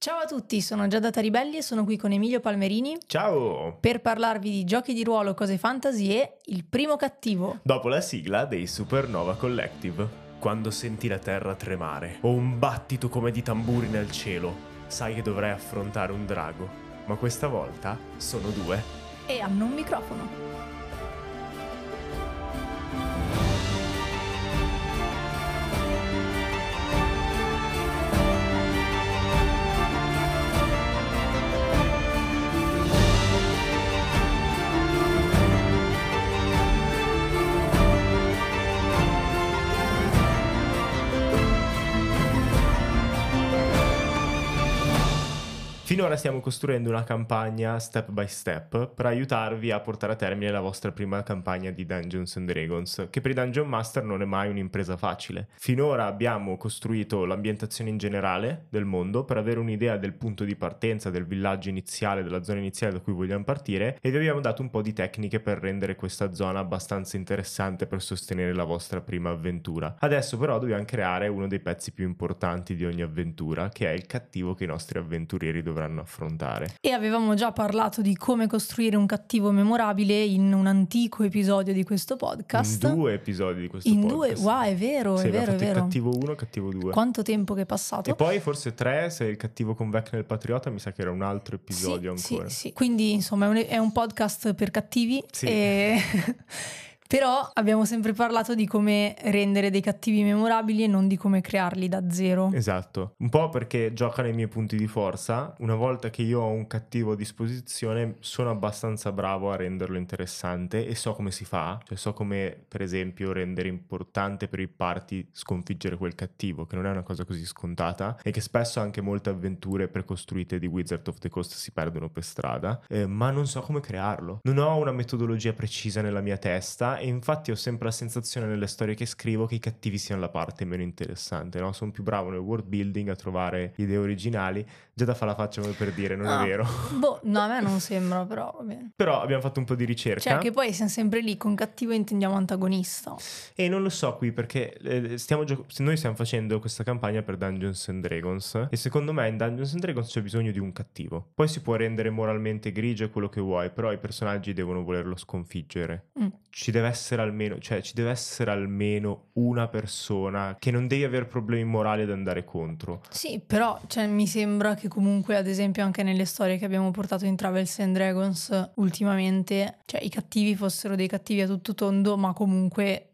Ciao a tutti, sono Giada Taribelli e sono qui con Emilio Palmerini Ciao! per parlarvi di giochi di ruolo, cose fantasy e Il primo cattivo. Dopo la sigla dei Supernova Collective. Quando senti la terra tremare o un battito come di tamburi nel cielo, sai che dovrai affrontare un drago. Ma questa volta sono due. E hanno un microfono. Finora stiamo costruendo una campagna step by step per aiutarvi a portare a termine la vostra prima campagna di Dungeons and Dragons, che per i Dungeon Master non è mai un'impresa facile. Finora abbiamo costruito l'ambientazione in generale del mondo per avere un'idea del punto di partenza, del villaggio iniziale, della zona iniziale da cui vogliamo partire e vi abbiamo dato un po' di tecniche per rendere questa zona abbastanza interessante per sostenere la vostra prima avventura. Adesso però dobbiamo creare uno dei pezzi più importanti di ogni avventura, che è il cattivo che i nostri avventurieri dovranno affrontare. E avevamo già parlato di come costruire un cattivo memorabile in un antico episodio di questo podcast. In due episodi di questo In podcast. due, wow, è vero, Sì, è vero, è vero. cattivo 1 e cattivo 2. Quanto tempo che è passato? E poi forse 3, se il cattivo con Vecna e il Patriota, mi sa che era un altro episodio Sì, ancora. Sì, sì. Quindi insomma è un, è un podcast per cattivi. Sì. e- Però abbiamo sempre parlato di come rendere dei cattivi memorabili e non di come crearli da zero. Esatto, un po' perché gioca nei miei punti di forza. Una volta che io ho un cattivo a disposizione, sono abbastanza bravo a renderlo interessante e so come si fa. Cioè, so come, per esempio, rendere importante per i party sconfiggere quel cattivo, che non è una cosa così scontata e che spesso anche molte avventure precostruite di Wizard of the Coast si perdono per strada. eh, ma non so come crearlo. Non ho una metodologia precisa nella mia testa e infatti ho sempre la sensazione nelle storie che scrivo che i cattivi siano la parte meno interessante, no? Sono più bravo nel world building a trovare idee originali. Già da fa la faccia come per dire, non Ah, è vero. Boh, no, a me non sembra, però va bene. Però abbiamo fatto un po' di ricerca Cioè, che poi siamo sempre lì, con cattivo intendiamo antagonista. e non lo so qui perché eh, stiamo gio- noi stiamo facendo questa campagna per Dungeons and Dragons e secondo me in Dungeons and Dragons c'è bisogno di un cattivo. Poi si può rendere moralmente grigio quello che vuoi, però i personaggi devono volerlo sconfiggere. Mm. Ci deve essere almeno, cioè ci deve essere almeno una persona che non devi avere problemi morali ad andare contro. Sì, però cioè, mi sembra che comunque, ad esempio, anche nelle storie che abbiamo portato in Travels and Dragons ultimamente, cioè i cattivi fossero dei cattivi a tutto tondo, ma comunque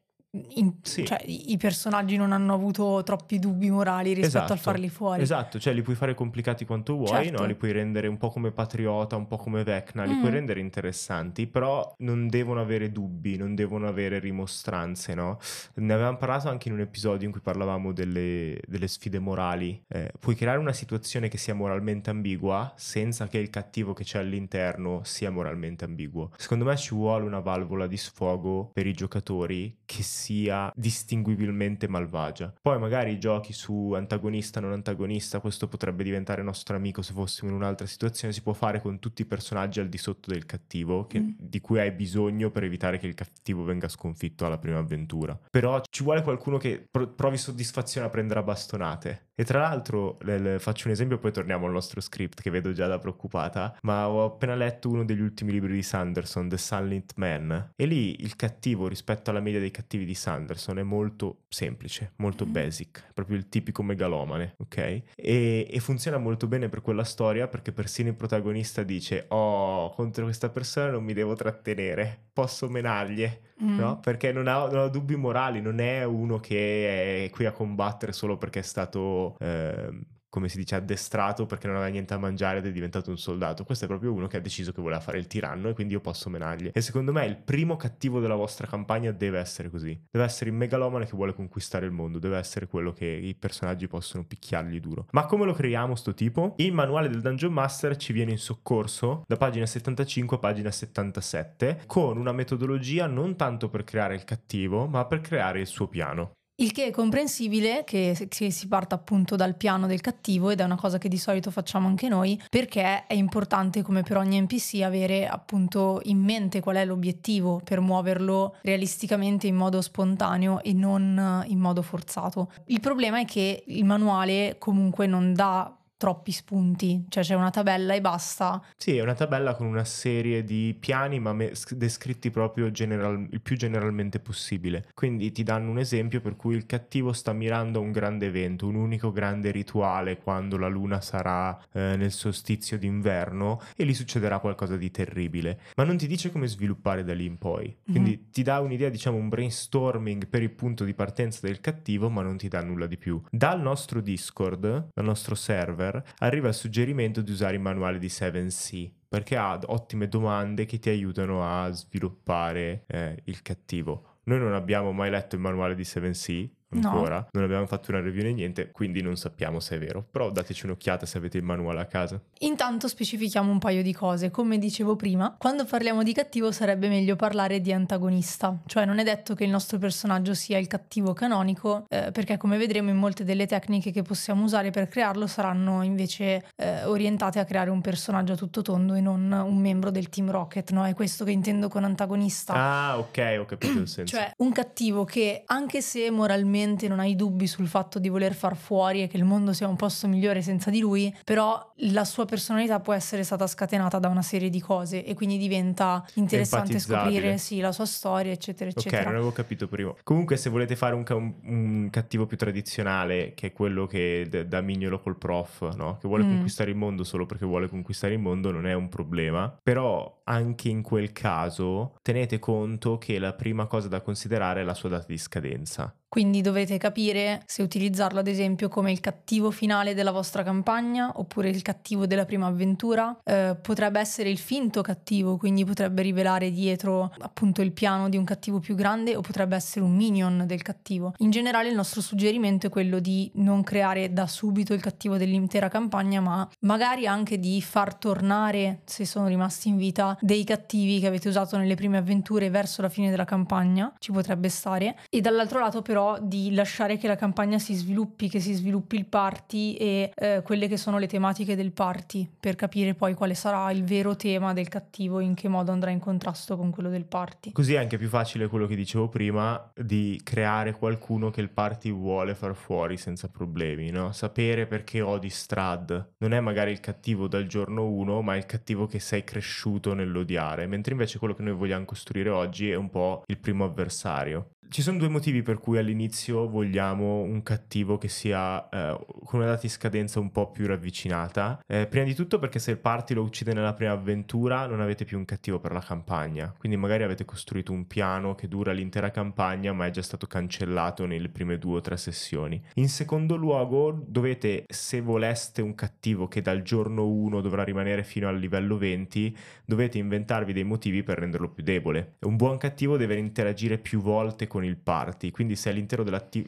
in- Sì. cioè, i personaggi non hanno avuto troppi dubbi morali rispetto al Esatto, farli fuori. Esatto, cioè li puoi fare complicati quanto vuoi, Certo. no? li puoi rendere un po' come Patriota, un po' come Vecna, li Mm. puoi rendere interessanti, però non devono avere dubbi, non devono avere rimostranze, no? Ne avevamo parlato anche in un episodio in cui parlavamo delle, delle sfide morali. Eh, puoi creare una situazione che sia moralmente ambigua senza che il cattivo che c'è all'interno sia moralmente ambiguo. Secondo me ci vuole una valvola di sfogo per i giocatori che sia distinguibilmente malvagia. Poi magari giochi su antagonista, non antagonista, questo potrebbe diventare nostro amico se fossimo in un'altra situazione, si può fare con tutti i personaggi al di sotto del cattivo che- Mm. di cui hai bisogno per evitare che il cattivo venga sconfitto alla prima avventura. Però ci vuole qualcuno che pro- provi soddisfazione a prendere a bastonate. E tra l'altro, le- faccio un esempio, poi torniamo al nostro script che vedo già da preoccupata, ma ho appena letto uno degli ultimi libri di Sanderson, The Silent Man, e lì il cattivo rispetto alla media dei cattivi di Sanderson è molto semplice, molto Mm. basic, proprio il tipico megalomane, ok? E, e funziona molto bene per quella storia perché persino il protagonista dice, oh, contro questa persona non mi devo trattenere, posso menargli. Mm. No? Perché non ha, non ha dubbi morali, non è uno che è qui a combattere solo perché è stato, ehm, come si dice, addestrato perché non aveva niente da mangiare ed è diventato un soldato. Questo è proprio uno che ha deciso che voleva fare il tiranno e quindi io posso menargli. E secondo me il primo cattivo della vostra campagna deve essere così. Deve essere il megalomane che vuole conquistare il mondo, deve essere quello che i personaggi possono picchiargli duro. Ma come lo creiamo sto tipo? Il manuale del Dungeon Master ci viene in soccorso da pagina 75 a pagina 77 con una metodologia non tanto per creare il cattivo, ma per creare il suo piano. Il che è comprensibile che, si parta appunto dal piano del cattivo ed è una cosa che di solito facciamo anche noi perché è importante come per ogni NPC avere appunto in mente qual è l'obiettivo per muoverlo realisticamente in modo spontaneo e non eh, in modo forzato. Il problema è che il manuale comunque non dà troppi spunti, cioè c'è una tabella e basta. Sì, è una tabella con una serie di piani, ma me- descritti proprio general- il più generalmente possibile. Quindi ti danno un esempio per cui il cattivo sta mirando a un grande evento, un unico grande rituale quando la luna sarà eh, nel solstizio d'inverno e lì succederà qualcosa di terribile, ma non ti dice come sviluppare da lì in poi. Quindi mm-hmm. ti dà un'idea, diciamo, un brainstorming per il punto di partenza del cattivo, ma non ti dà nulla di più. Dal nostro Discord, dal nostro server, arriva il suggerimento di usare il manuale di 7C perché ha ottime domande che ti aiutano a sviluppare eh, il cattivo. Noi non abbiamo mai letto il manuale di 7C, ancora. No. Non abbiamo fatto una review né niente, quindi non sappiamo se è vero. Però dateci un'occhiata se avete il manuale a casa. Intanto specifichiamo un paio di cose. Come dicevo prima, quando parliamo di cattivo sarebbe meglio parlare di antagonista. Cioè non è detto che il nostro personaggio sia il cattivo canonico, eh, perché come vedremo in molte delle tecniche che possiamo usare per crearlo saranno invece eh, orientate a creare un personaggio a tutto tondo e non un membro del Team Rocket, no? È questo che intendo con antagonista. Ah, ok, ho capito il senso. Cioè un cattivo che anche se moralmente assolutamente non hai dubbi sul fatto di voler far fuori e che il mondo sia un posto migliore senza di lui, però la sua personalità può essere stata scatenata da una serie di cose e quindi diventa interessante scoprire sì, la sua storia, eccetera, eccetera. Ok, non avevo capito prima. Comunque, se volete fare un, un, un cattivo più tradizionale, che è quello che d- da mignolo col prof, no? che vuole mm. conquistare il mondo solo perché vuole conquistare il mondo, non è un problema. Però anche in quel caso tenete conto che la prima cosa da considerare è la sua data di scadenza. Quindi dovete capire se utilizzarlo ad esempio come il cattivo finale della vostra campagna oppure il cattivo della prima avventura. Eh, potrebbe essere il finto cattivo, quindi potrebbe rivelare dietro appunto il piano di un cattivo più grande o potrebbe essere un minion del cattivo. In generale il nostro suggerimento è quello di non creare da subito il cattivo dell'intera campagna, ma magari anche di far tornare, se sono rimasti in vita, dei cattivi che avete usato nelle prime avventure verso la fine della campagna, ci potrebbe stare. E dall'altro lato però di lasciare che la campagna si sviluppi, che si sviluppi il party e eh, quelle che sono le tematiche del party, per capire poi quale sarà il vero tema del cattivo e in che modo andrà in contrasto con quello del party. Così è anche più facile quello che dicevo prima di creare qualcuno che il party vuole far fuori senza problemi, no? Sapere perché odi Strad non è magari il cattivo dal giorno 1, ma il cattivo che sei cresciuto nell'odiare, mentre invece quello che noi vogliamo costruire oggi è un po' il primo avversario. Ci sono due motivi per cui all'inizio vogliamo un cattivo che sia eh, con una data di scadenza un po' più ravvicinata. Eh, prima di tutto perché se il party lo uccide nella prima avventura non avete più un cattivo per la campagna, quindi magari avete costruito un piano che dura l'intera campagna ma è già stato cancellato nelle prime due o tre sessioni. In secondo luogo dovete, se voleste un cattivo che dal giorno 1 dovrà rimanere fino al livello 20, dovete inventarvi dei motivi per renderlo più debole. Un buon cattivo deve interagire più volte con il party, quindi se è,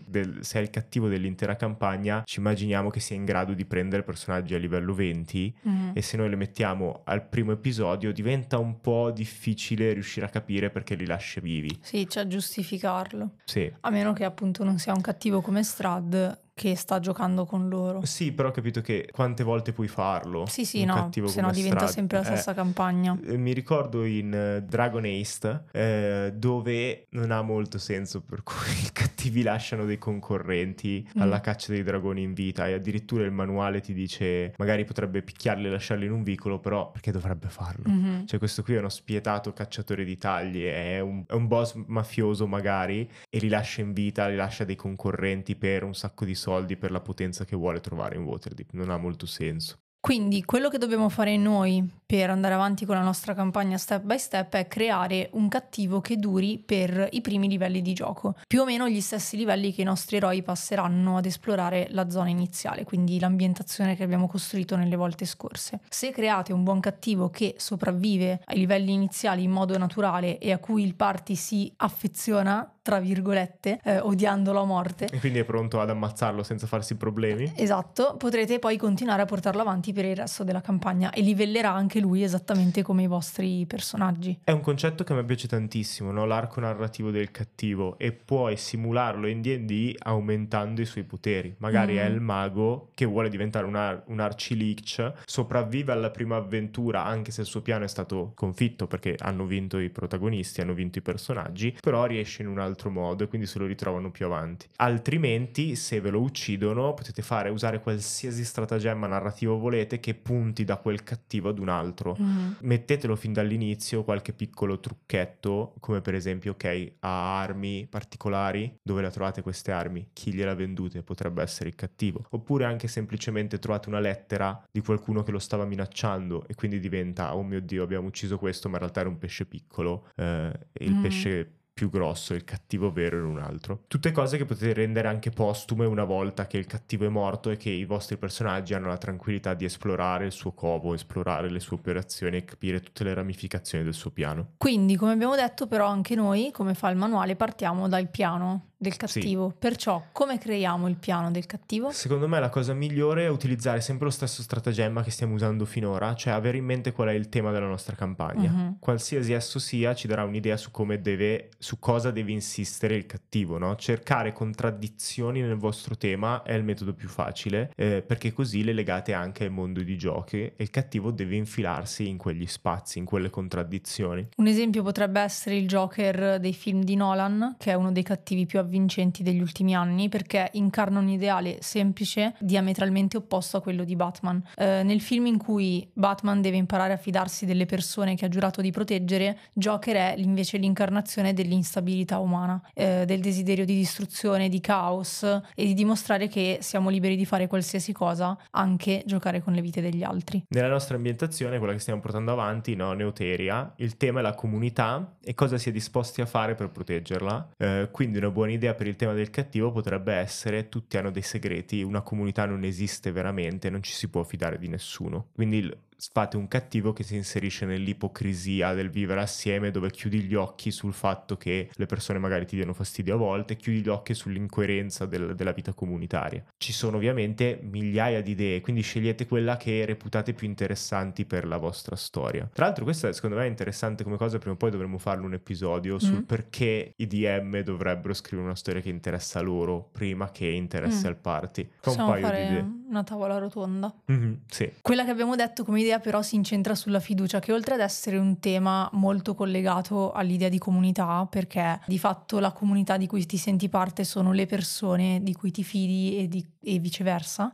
del, se è il cattivo dell'intera campagna ci immaginiamo che sia in grado di prendere personaggi a livello 20 mm. e se noi le mettiamo al primo episodio diventa un po' difficile riuscire a capire perché li lascia vivi. Sì, cioè giustificarlo. Sì. A meno che appunto non sia un cattivo come Strad che sta giocando con loro. Sì, però ho capito che quante volte puoi farlo. Sì, sì, no, se no diventa Strad. sempre la stessa eh, campagna. Eh, mi ricordo in uh, Dragon Ace eh, dove non ha molto senso per cui i cattivi lasciano dei concorrenti mm. alla caccia dei dragoni in vita e addirittura il manuale ti dice magari potrebbe picchiarli e lasciarli in un vicolo, però perché dovrebbe farlo? Mm-hmm. Cioè questo qui è uno spietato cacciatore di tagli, è un, è un boss mafioso magari e li lascia in vita, li lascia dei concorrenti per un sacco di soldi soldi per la potenza che vuole trovare in Waterdeep, non ha molto senso. Quindi quello che dobbiamo fare noi per andare avanti con la nostra campagna step by step è creare un cattivo che duri per i primi livelli di gioco, più o meno gli stessi livelli che i nostri eroi passeranno ad esplorare la zona iniziale, quindi l'ambientazione che abbiamo costruito nelle volte scorse. Se create un buon cattivo che sopravvive ai livelli iniziali in modo naturale e a cui il party si affeziona, tra virgolette, eh, odiandolo a morte. E quindi è pronto ad ammazzarlo senza farsi problemi. Esatto, potrete poi continuare a portarlo avanti per il resto della campagna e livellerà anche lui esattamente come i vostri personaggi. È un concetto che mi piace tantissimo, no? l'arco narrativo del cattivo e puoi simularlo in D&D aumentando i suoi poteri. Magari mm. è il mago che vuole diventare un, ar- un arcilich, sopravvive alla prima avventura anche se il suo piano è stato confitto perché hanno vinto i protagonisti, hanno vinto i personaggi, però riesce in un altro altro modo e quindi se lo ritrovano più avanti. Altrimenti, se ve lo uccidono, potete fare usare qualsiasi stratagemma narrativo volete che punti da quel cattivo ad un altro. Mm-hmm. Mettetelo fin dall'inizio qualche piccolo trucchetto, come per esempio, ok, ha armi particolari, dove la trovate queste armi? Chi gliela vendute? Potrebbe essere il cattivo. Oppure anche semplicemente trovate una lettera di qualcuno che lo stava minacciando e quindi diventa, oh mio Dio, abbiamo ucciso questo, ma in realtà era un pesce piccolo. Eh, il mm. pesce più grosso, il cattivo vero in un altro. Tutte cose che potete rendere anche postume una volta che il cattivo è morto e che i vostri personaggi hanno la tranquillità di esplorare il suo covo, esplorare le sue operazioni e capire tutte le ramificazioni del suo piano. Quindi, come abbiamo detto, però anche noi, come fa il manuale, partiamo dal piano del cattivo. Sì. Perciò, come creiamo il piano del cattivo? Secondo me la cosa migliore è utilizzare sempre lo stesso stratagemma che stiamo usando finora, cioè avere in mente qual è il tema della nostra campagna. Uh-huh. Qualsiasi esso sia, ci darà un'idea su come deve, su cosa deve insistere il cattivo, no? Cercare contraddizioni nel vostro tema è il metodo più facile, eh, perché così le legate anche al mondo di giochi e il cattivo deve infilarsi in quegli spazi, in quelle contraddizioni. Un esempio potrebbe essere il Joker dei film di Nolan, che è uno dei cattivi più avvincenti degli ultimi anni perché incarna un ideale semplice, diametralmente opposto a quello di Batman. Eh, nel film in cui Batman deve imparare a fidarsi delle persone che ha giurato di proteggere, Joker è invece l'incarnazione dell'instabilità umana, eh, del desiderio di distruzione, di caos e di dimostrare che siamo liberi di fare qualsiasi cosa, anche giocare con le vite degli altri. Nella nostra ambientazione, quella che stiamo portando avanti, no, Neoteria, il tema è la comunità e cosa si è disposti a fare per proteggerla. Eh, quindi una buona idea per il tema del cattivo potrebbe essere tutti hanno dei segreti, una comunità non esiste veramente, non ci si può fidare di nessuno. Quindi fate un cattivo che si inserisce nell'ipocrisia del vivere assieme dove chiudi gli occhi sul fatto che le persone magari ti diano fastidio a volte, chiudi gli occhi sull'incoerenza del, della vita comunitaria. Ci sono ovviamente migliaia di idee, quindi scegliete quella che reputate più interessanti per la vostra storia. Tra l'altro questa secondo me è interessante come cosa, prima o poi dovremmo farlo un episodio sul mm. perché i DM dovrebbero scrivere una storia che interessa loro prima che interessi mm. al party. Fa un paio di idee. Una tavola rotonda. Mm-hmm, sì. Quella che abbiamo detto come idea però si incentra sulla fiducia, che oltre ad essere un tema molto collegato all'idea di comunità, perché di fatto la comunità di cui ti senti parte sono le persone di cui ti fidi e, di, e viceversa,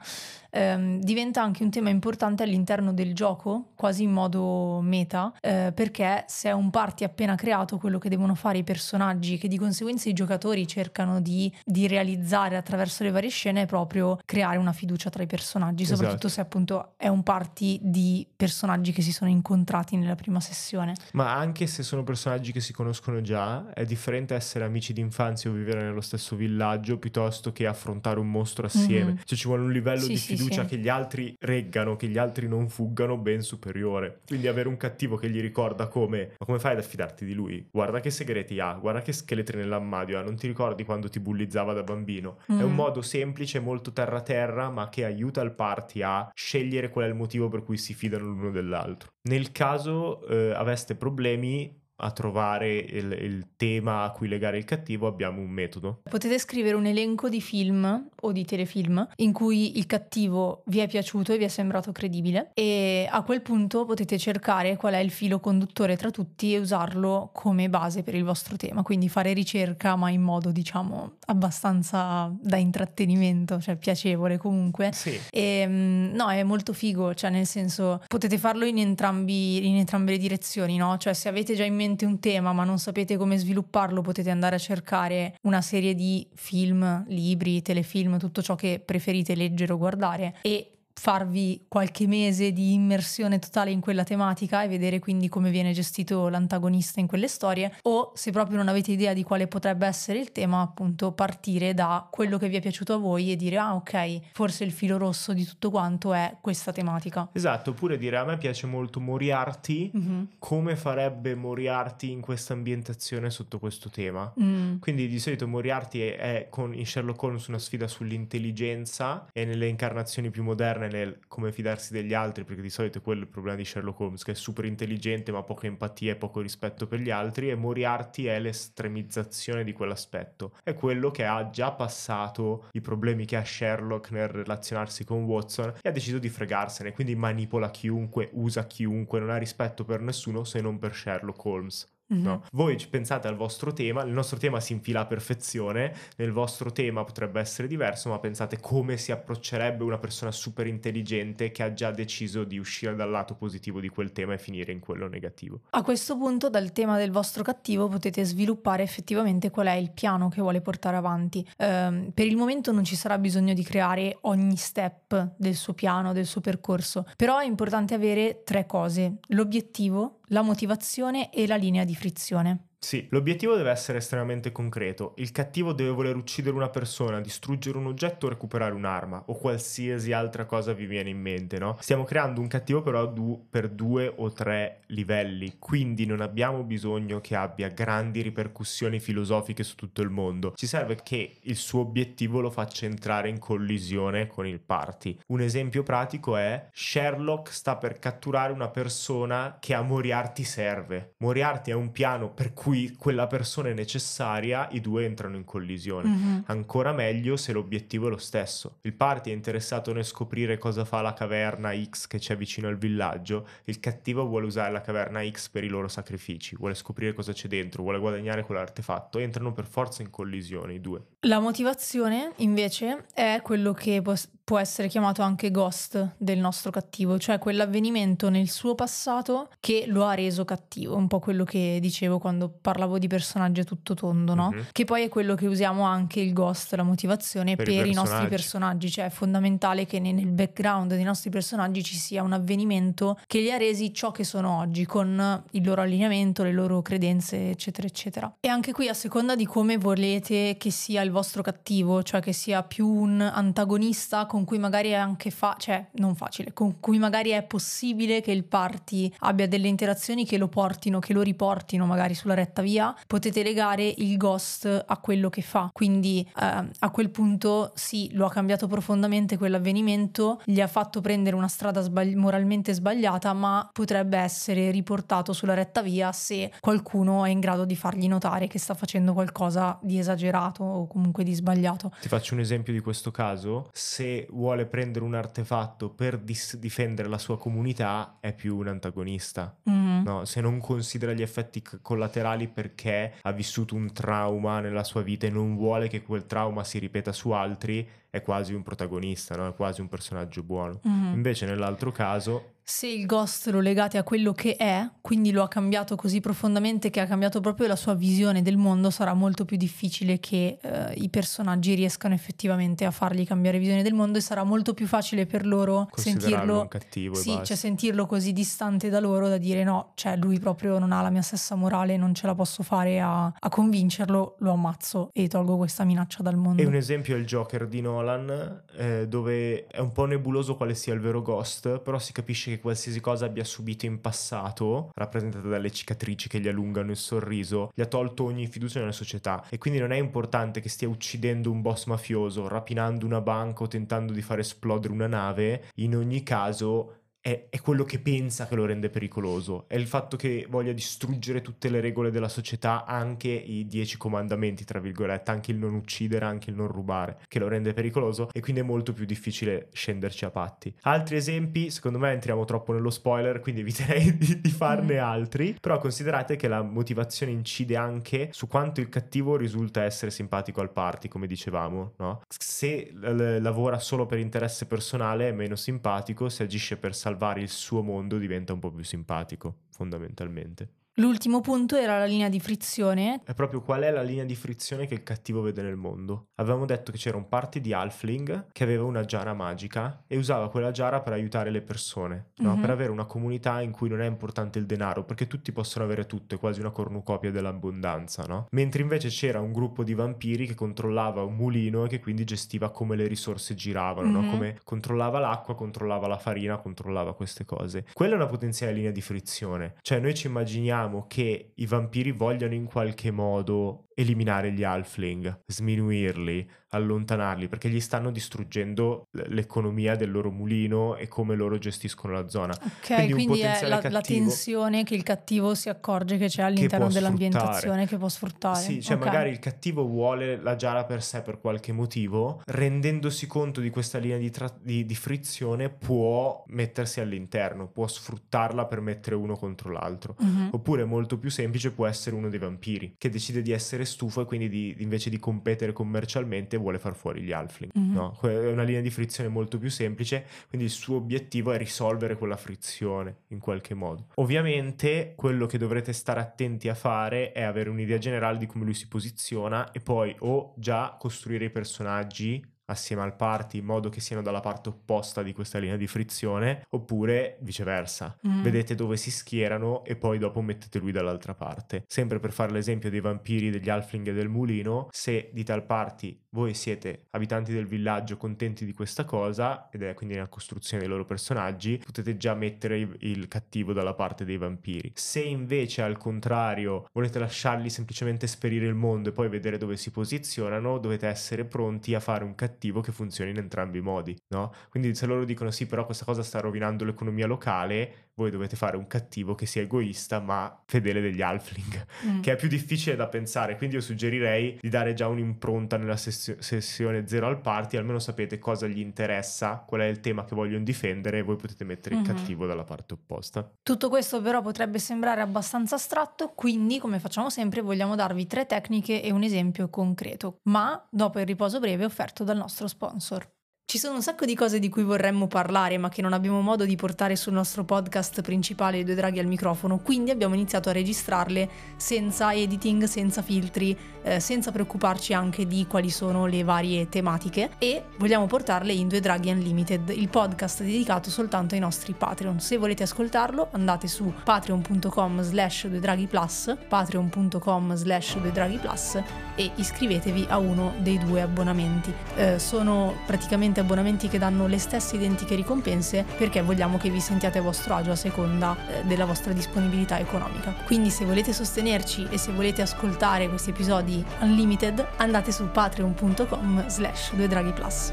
ehm, diventa anche un tema importante all'interno del gioco, quasi in modo meta, eh, perché se è un party appena creato, quello che devono fare i personaggi, che di conseguenza i giocatori cercano di, di realizzare attraverso le varie scene, è proprio creare una fiducia tra i personaggi, esatto. soprattutto se appunto è un party di personaggi che si sono incontrati nella prima sessione. Ma anche se sono personaggi che si conoscono già, è differente essere amici d'infanzia o vivere nello stesso villaggio piuttosto che affrontare un mostro assieme. Mm-hmm. Cioè ci vuole un livello sì, di sì, fiducia sì. che gli altri reggano, che gli altri non fuggano ben superiore. Quindi avere un cattivo che gli ricorda come, ma come fai ad affidarti di lui? Guarda che segreti ha, guarda che scheletri nell'armadio ha, non ti ricordi quando ti bullizzava da bambino? Mm. È un mm. modo semplice, molto terra-terra, ma che aiuta il party a scegliere qual è il motivo per cui si fidano l'uno dell'altro. Nel caso eh, aveste problemi, a trovare il, il, tema a cui legare il cattivo abbiamo un metodo. Potete scrivere un elenco di film o di telefilm in cui il cattivo vi è piaciuto e vi è sembrato credibile e a quel punto potete cercare qual è il filo conduttore tra tutti e usarlo come base per il vostro tema, quindi fare ricerca ma in modo diciamo abbastanza da intrattenimento, cioè piacevole comunque. Sì. E, mm, no, è molto figo, cioè nel senso potete farlo in entrambi in entrambe le direzioni, no? Cioè se avete già in mente mente un tema ma non sapete come svilupparlo, potete andare a cercare una serie di film, libri, telefilm, tutto ciò che preferite leggere o guardare. E farvi qualche mese di immersione totale in quella tematica e vedere quindi come viene gestito l'antagonista in quelle storie o se proprio non avete idea di quale potrebbe essere il tema appunto partire da quello che vi è piaciuto a voi e dire ah ok forse il filo rosso di tutto quanto è questa tematica esatto oppure dire a me piace molto Moriarty mm-hmm. come farebbe Moriarty in questa ambientazione sotto questo tema mm. quindi di solito Moriarty è, è con, in Sherlock Holmes una sfida sull'intelligenza e nelle incarnazioni più moderne moderne nel come fidarsi degli altri, perché di solito è quello il problema di Sherlock Holmes, che è super intelligente ma poca empatia e poco rispetto per gli altri, e Moriarty è l'estremizzazione di quell'aspetto. È quello che ha già passato i problemi che ha Sherlock nel relazionarsi con Watson e ha deciso di fregarsene, quindi manipola chiunque, usa chiunque, non ha rispetto per nessuno se non per Sherlock Holmes. Mm-hmm. No? Voi pensate al vostro tema, il nostro tema si infila a perfezione, nel vostro tema potrebbe essere diverso, ma pensate come si approccerebbe una persona super intelligente che ha già deciso di uscire dal lato positivo di quel tema e finire in quello negativo. A questo punto dal tema del vostro cattivo potete sviluppare effettivamente qual è il piano che vuole portare avanti. Um, per il momento non ci sarà bisogno di creare ogni step del suo piano, del suo percorso, però è importante avere tre cose, l'obiettivo, la motivazione e la linea di frizione. Sì, l'obiettivo deve essere estremamente concreto. Il cattivo deve voler uccidere una persona, distruggere un oggetto o recuperare un'arma o qualsiasi altra cosa vi viene in mente, no? Stiamo creando un cattivo però du- per due o tre livelli, quindi non abbiamo bisogno che abbia grandi ripercussioni filosofiche su tutto il mondo. Ci serve che il suo obiettivo lo faccia entrare in collisione con il party. Un esempio pratico è Sherlock sta per catturare una persona che a Moriarty serve. Moriarty è un piano per cui cui quella persona è necessaria, i due entrano in collisione. Mm-hmm. Ancora meglio se l'obiettivo è lo stesso. Il party è interessato nel scoprire cosa fa la caverna X che c'è vicino al villaggio, il cattivo vuole usare la caverna X per i loro sacrifici, vuole scoprire cosa c'è dentro, vuole guadagnare quell'artefatto, entrano per forza in collisione i due. La motivazione invece è quello che può, può essere chiamato anche ghost del nostro cattivo, cioè quell'avvenimento nel suo passato che lo ha reso cattivo, un po' quello che dicevo quando parlavo di personaggi a tutto tondo, no? Uh-huh. Che poi è quello che usiamo anche il ghost, la motivazione per, per i, i, nostri personaggi, cioè è fondamentale che nel background dei nostri personaggi ci sia un avvenimento che li ha resi ciò che sono oggi, con il loro allineamento, le loro credenze, eccetera, eccetera. E anche qui a seconda di come volete che sia il vostro cattivo, cioè che sia più un antagonista con cui magari è anche fa- cioè non facile, con cui magari è possibile che il party abbia delle interazioni che lo portino, che lo riportino magari sulla retta retta via, potete legare il ghost a quello che fa. Quindi eh, a quel punto sì, lo ha cambiato profondamente quell'avvenimento, gli ha fatto prendere una strada sbagli- moralmente sbagliata, ma potrebbe essere riportato sulla retta via se qualcuno è in grado di fargli notare che sta facendo qualcosa di esagerato o comunque di sbagliato. Ti faccio un esempio di questo caso. Se vuole prendere un artefatto per dis- difendere la sua comunità, è più un antagonista. Mm-hmm. No, se non considera gli effetti collaterali mentali perché ha vissuto un trauma nella sua vita e non vuole che quel trauma si ripeta su altri, è quasi un protagonista, no? è quasi un personaggio buono. Mm-hmm. Invece nell'altro caso se il ghost lo legate a quello che è, quindi lo ha cambiato così profondamente che ha cambiato proprio la sua visione del mondo, sarà molto più difficile che eh, i personaggi riescano effettivamente a fargli cambiare visione del mondo e sarà molto più facile per loro sentirlo cattivo sì, cioè sentirlo così distante da loro da dire no, cioè lui proprio non ha la mia stessa morale, non ce la posso fare a, a convincerlo, lo ammazzo e tolgo questa minaccia dal mondo. E un esempio è il Joker di Nolan, eh, dove è un po' nebuloso quale sia il vero ghost, però si capisce che qualsiasi cosa abbia subito in passato, rappresentata dalle cicatrici che gli allungano il sorriso, gli ha tolto ogni fiducia nella società. E quindi non è importante che stia uccidendo un boss mafioso, rapinando una banca o tentando di far esplodere una nave, in ogni caso è, è, quello che pensa che lo rende pericoloso, è il fatto che voglia distruggere tutte le regole della società, anche i dieci comandamenti, tra virgolette, anche il non uccidere, anche il non rubare, che lo rende pericoloso e quindi è molto più difficile scenderci a patti. Altri esempi, secondo me entriamo troppo nello spoiler, quindi eviterei di, di farne mm. altri, però considerate che la motivazione incide anche su quanto il cattivo risulta essere simpatico al party, come dicevamo, no? Se l- lavora solo per interesse personale è meno simpatico, se agisce per salvare salvare il suo mondo diventa un po' più simpatico, fondamentalmente. L'ultimo punto era la linea di frizione. È proprio qual è la linea di frizione che il cattivo vede nel mondo. Avevamo detto che c'era un party di Halfling che aveva una giara magica e usava quella giara per aiutare le persone, no? mm-hmm. per avere una comunità in cui non è importante il denaro, perché tutti possono avere tutto, è quasi una cornucopia dell'abbondanza, no? Mentre invece c'era un gruppo di vampiri che controllava un mulino e che quindi gestiva come le risorse giravano, mm-hmm. no? come controllava l'acqua, controllava la farina, controllava queste cose. Quella è una potenziale linea di frizione, cioè noi ci immaginiamo che i vampiri vogliano in qualche modo eliminare gli halfling, sminuirli, allontanarli perché gli stanno distruggendo l'economia del loro mulino e come loro gestiscono la zona. Ok, quindi, quindi è la, la, tensione che il cattivo si accorge che c'è all'interno che dell'ambientazione che può sfruttare. Sì, cioè okay. magari il cattivo vuole la giara per sé per qualche motivo, rendendosi conto di questa linea di, tra- di, di frizione può mettersi all'interno, può sfruttarla per mettere uno contro l'altro. Mm-hmm. Oppure molto più semplice può essere uno dei vampiri che decide di essere stufo e quindi di, invece di competere commercialmente vuole far fuori gli halfling. Mm-hmm. No? È una linea di frizione molto più semplice, quindi il suo obiettivo è risolvere quella frizione in qualche modo. Ovviamente quello che dovrete stare attenti a fare è avere un'idea generale di come lui si posiziona e poi o già costruire i personaggi assieme al party in modo che siano dalla parte opposta di questa linea di frizione oppure viceversa. Mm. Vedete dove si schierano e poi dopo mettete lui dall'altra parte. Sempre per fare l'esempio dei vampiri, degli halfling e del mulino, se dite al party voi siete abitanti del villaggio contenti di questa cosa ed è quindi nella costruzione dei loro personaggi, potete già mettere il, cattivo dalla parte dei vampiri. Se invece al contrario volete lasciarli semplicemente esperire il mondo e poi vedere dove si posizionano, dovete essere pronti a fare un cattivo che funzioni in entrambi i modi, no? Quindi se loro dicono sì, però questa cosa sta rovinando l'economia locale, voi dovete fare un cattivo che sia egoista ma fedele degli halfling, mm. che è più difficile da pensare, quindi io suggerirei di dare già un'impronta nella sess- sessione zero al party, almeno sapete cosa gli interessa, qual è il tema che vogliono difendere e voi potete mettere mm-hmm. il cattivo dalla parte opposta. Tutto questo però potrebbe sembrare abbastanza astratto, quindi come facciamo sempre vogliamo darvi tre tecniche e un esempio concreto, ma dopo il riposo breve offerto dal nostro sponsor. Ci sono un sacco di cose di cui vorremmo parlare, ma che non abbiamo modo di portare sul nostro podcast principale due draghi al microfono, quindi abbiamo iniziato a registrarle senza editing, senza filtri, eh, senza preoccuparci anche di quali sono le varie tematiche e vogliamo portarle in Due Draghi Unlimited, il podcast dedicato soltanto ai nostri Patreon. Se volete ascoltarlo, andate su patreon.com slash due draghi plus, patreon.com slash due draghi plus e iscrivetevi a uno dei due abbonamenti. Eh, sono praticamente abbonamenti che danno le stesse identiche ricompense perché vogliamo che vi sentiate a vostro agio a seconda eh, della vostra disponibilità economica. Quindi se volete sostenerci e se volete ascoltare questi episodi unlimited andate su patreon.com slash 2 draghi plus.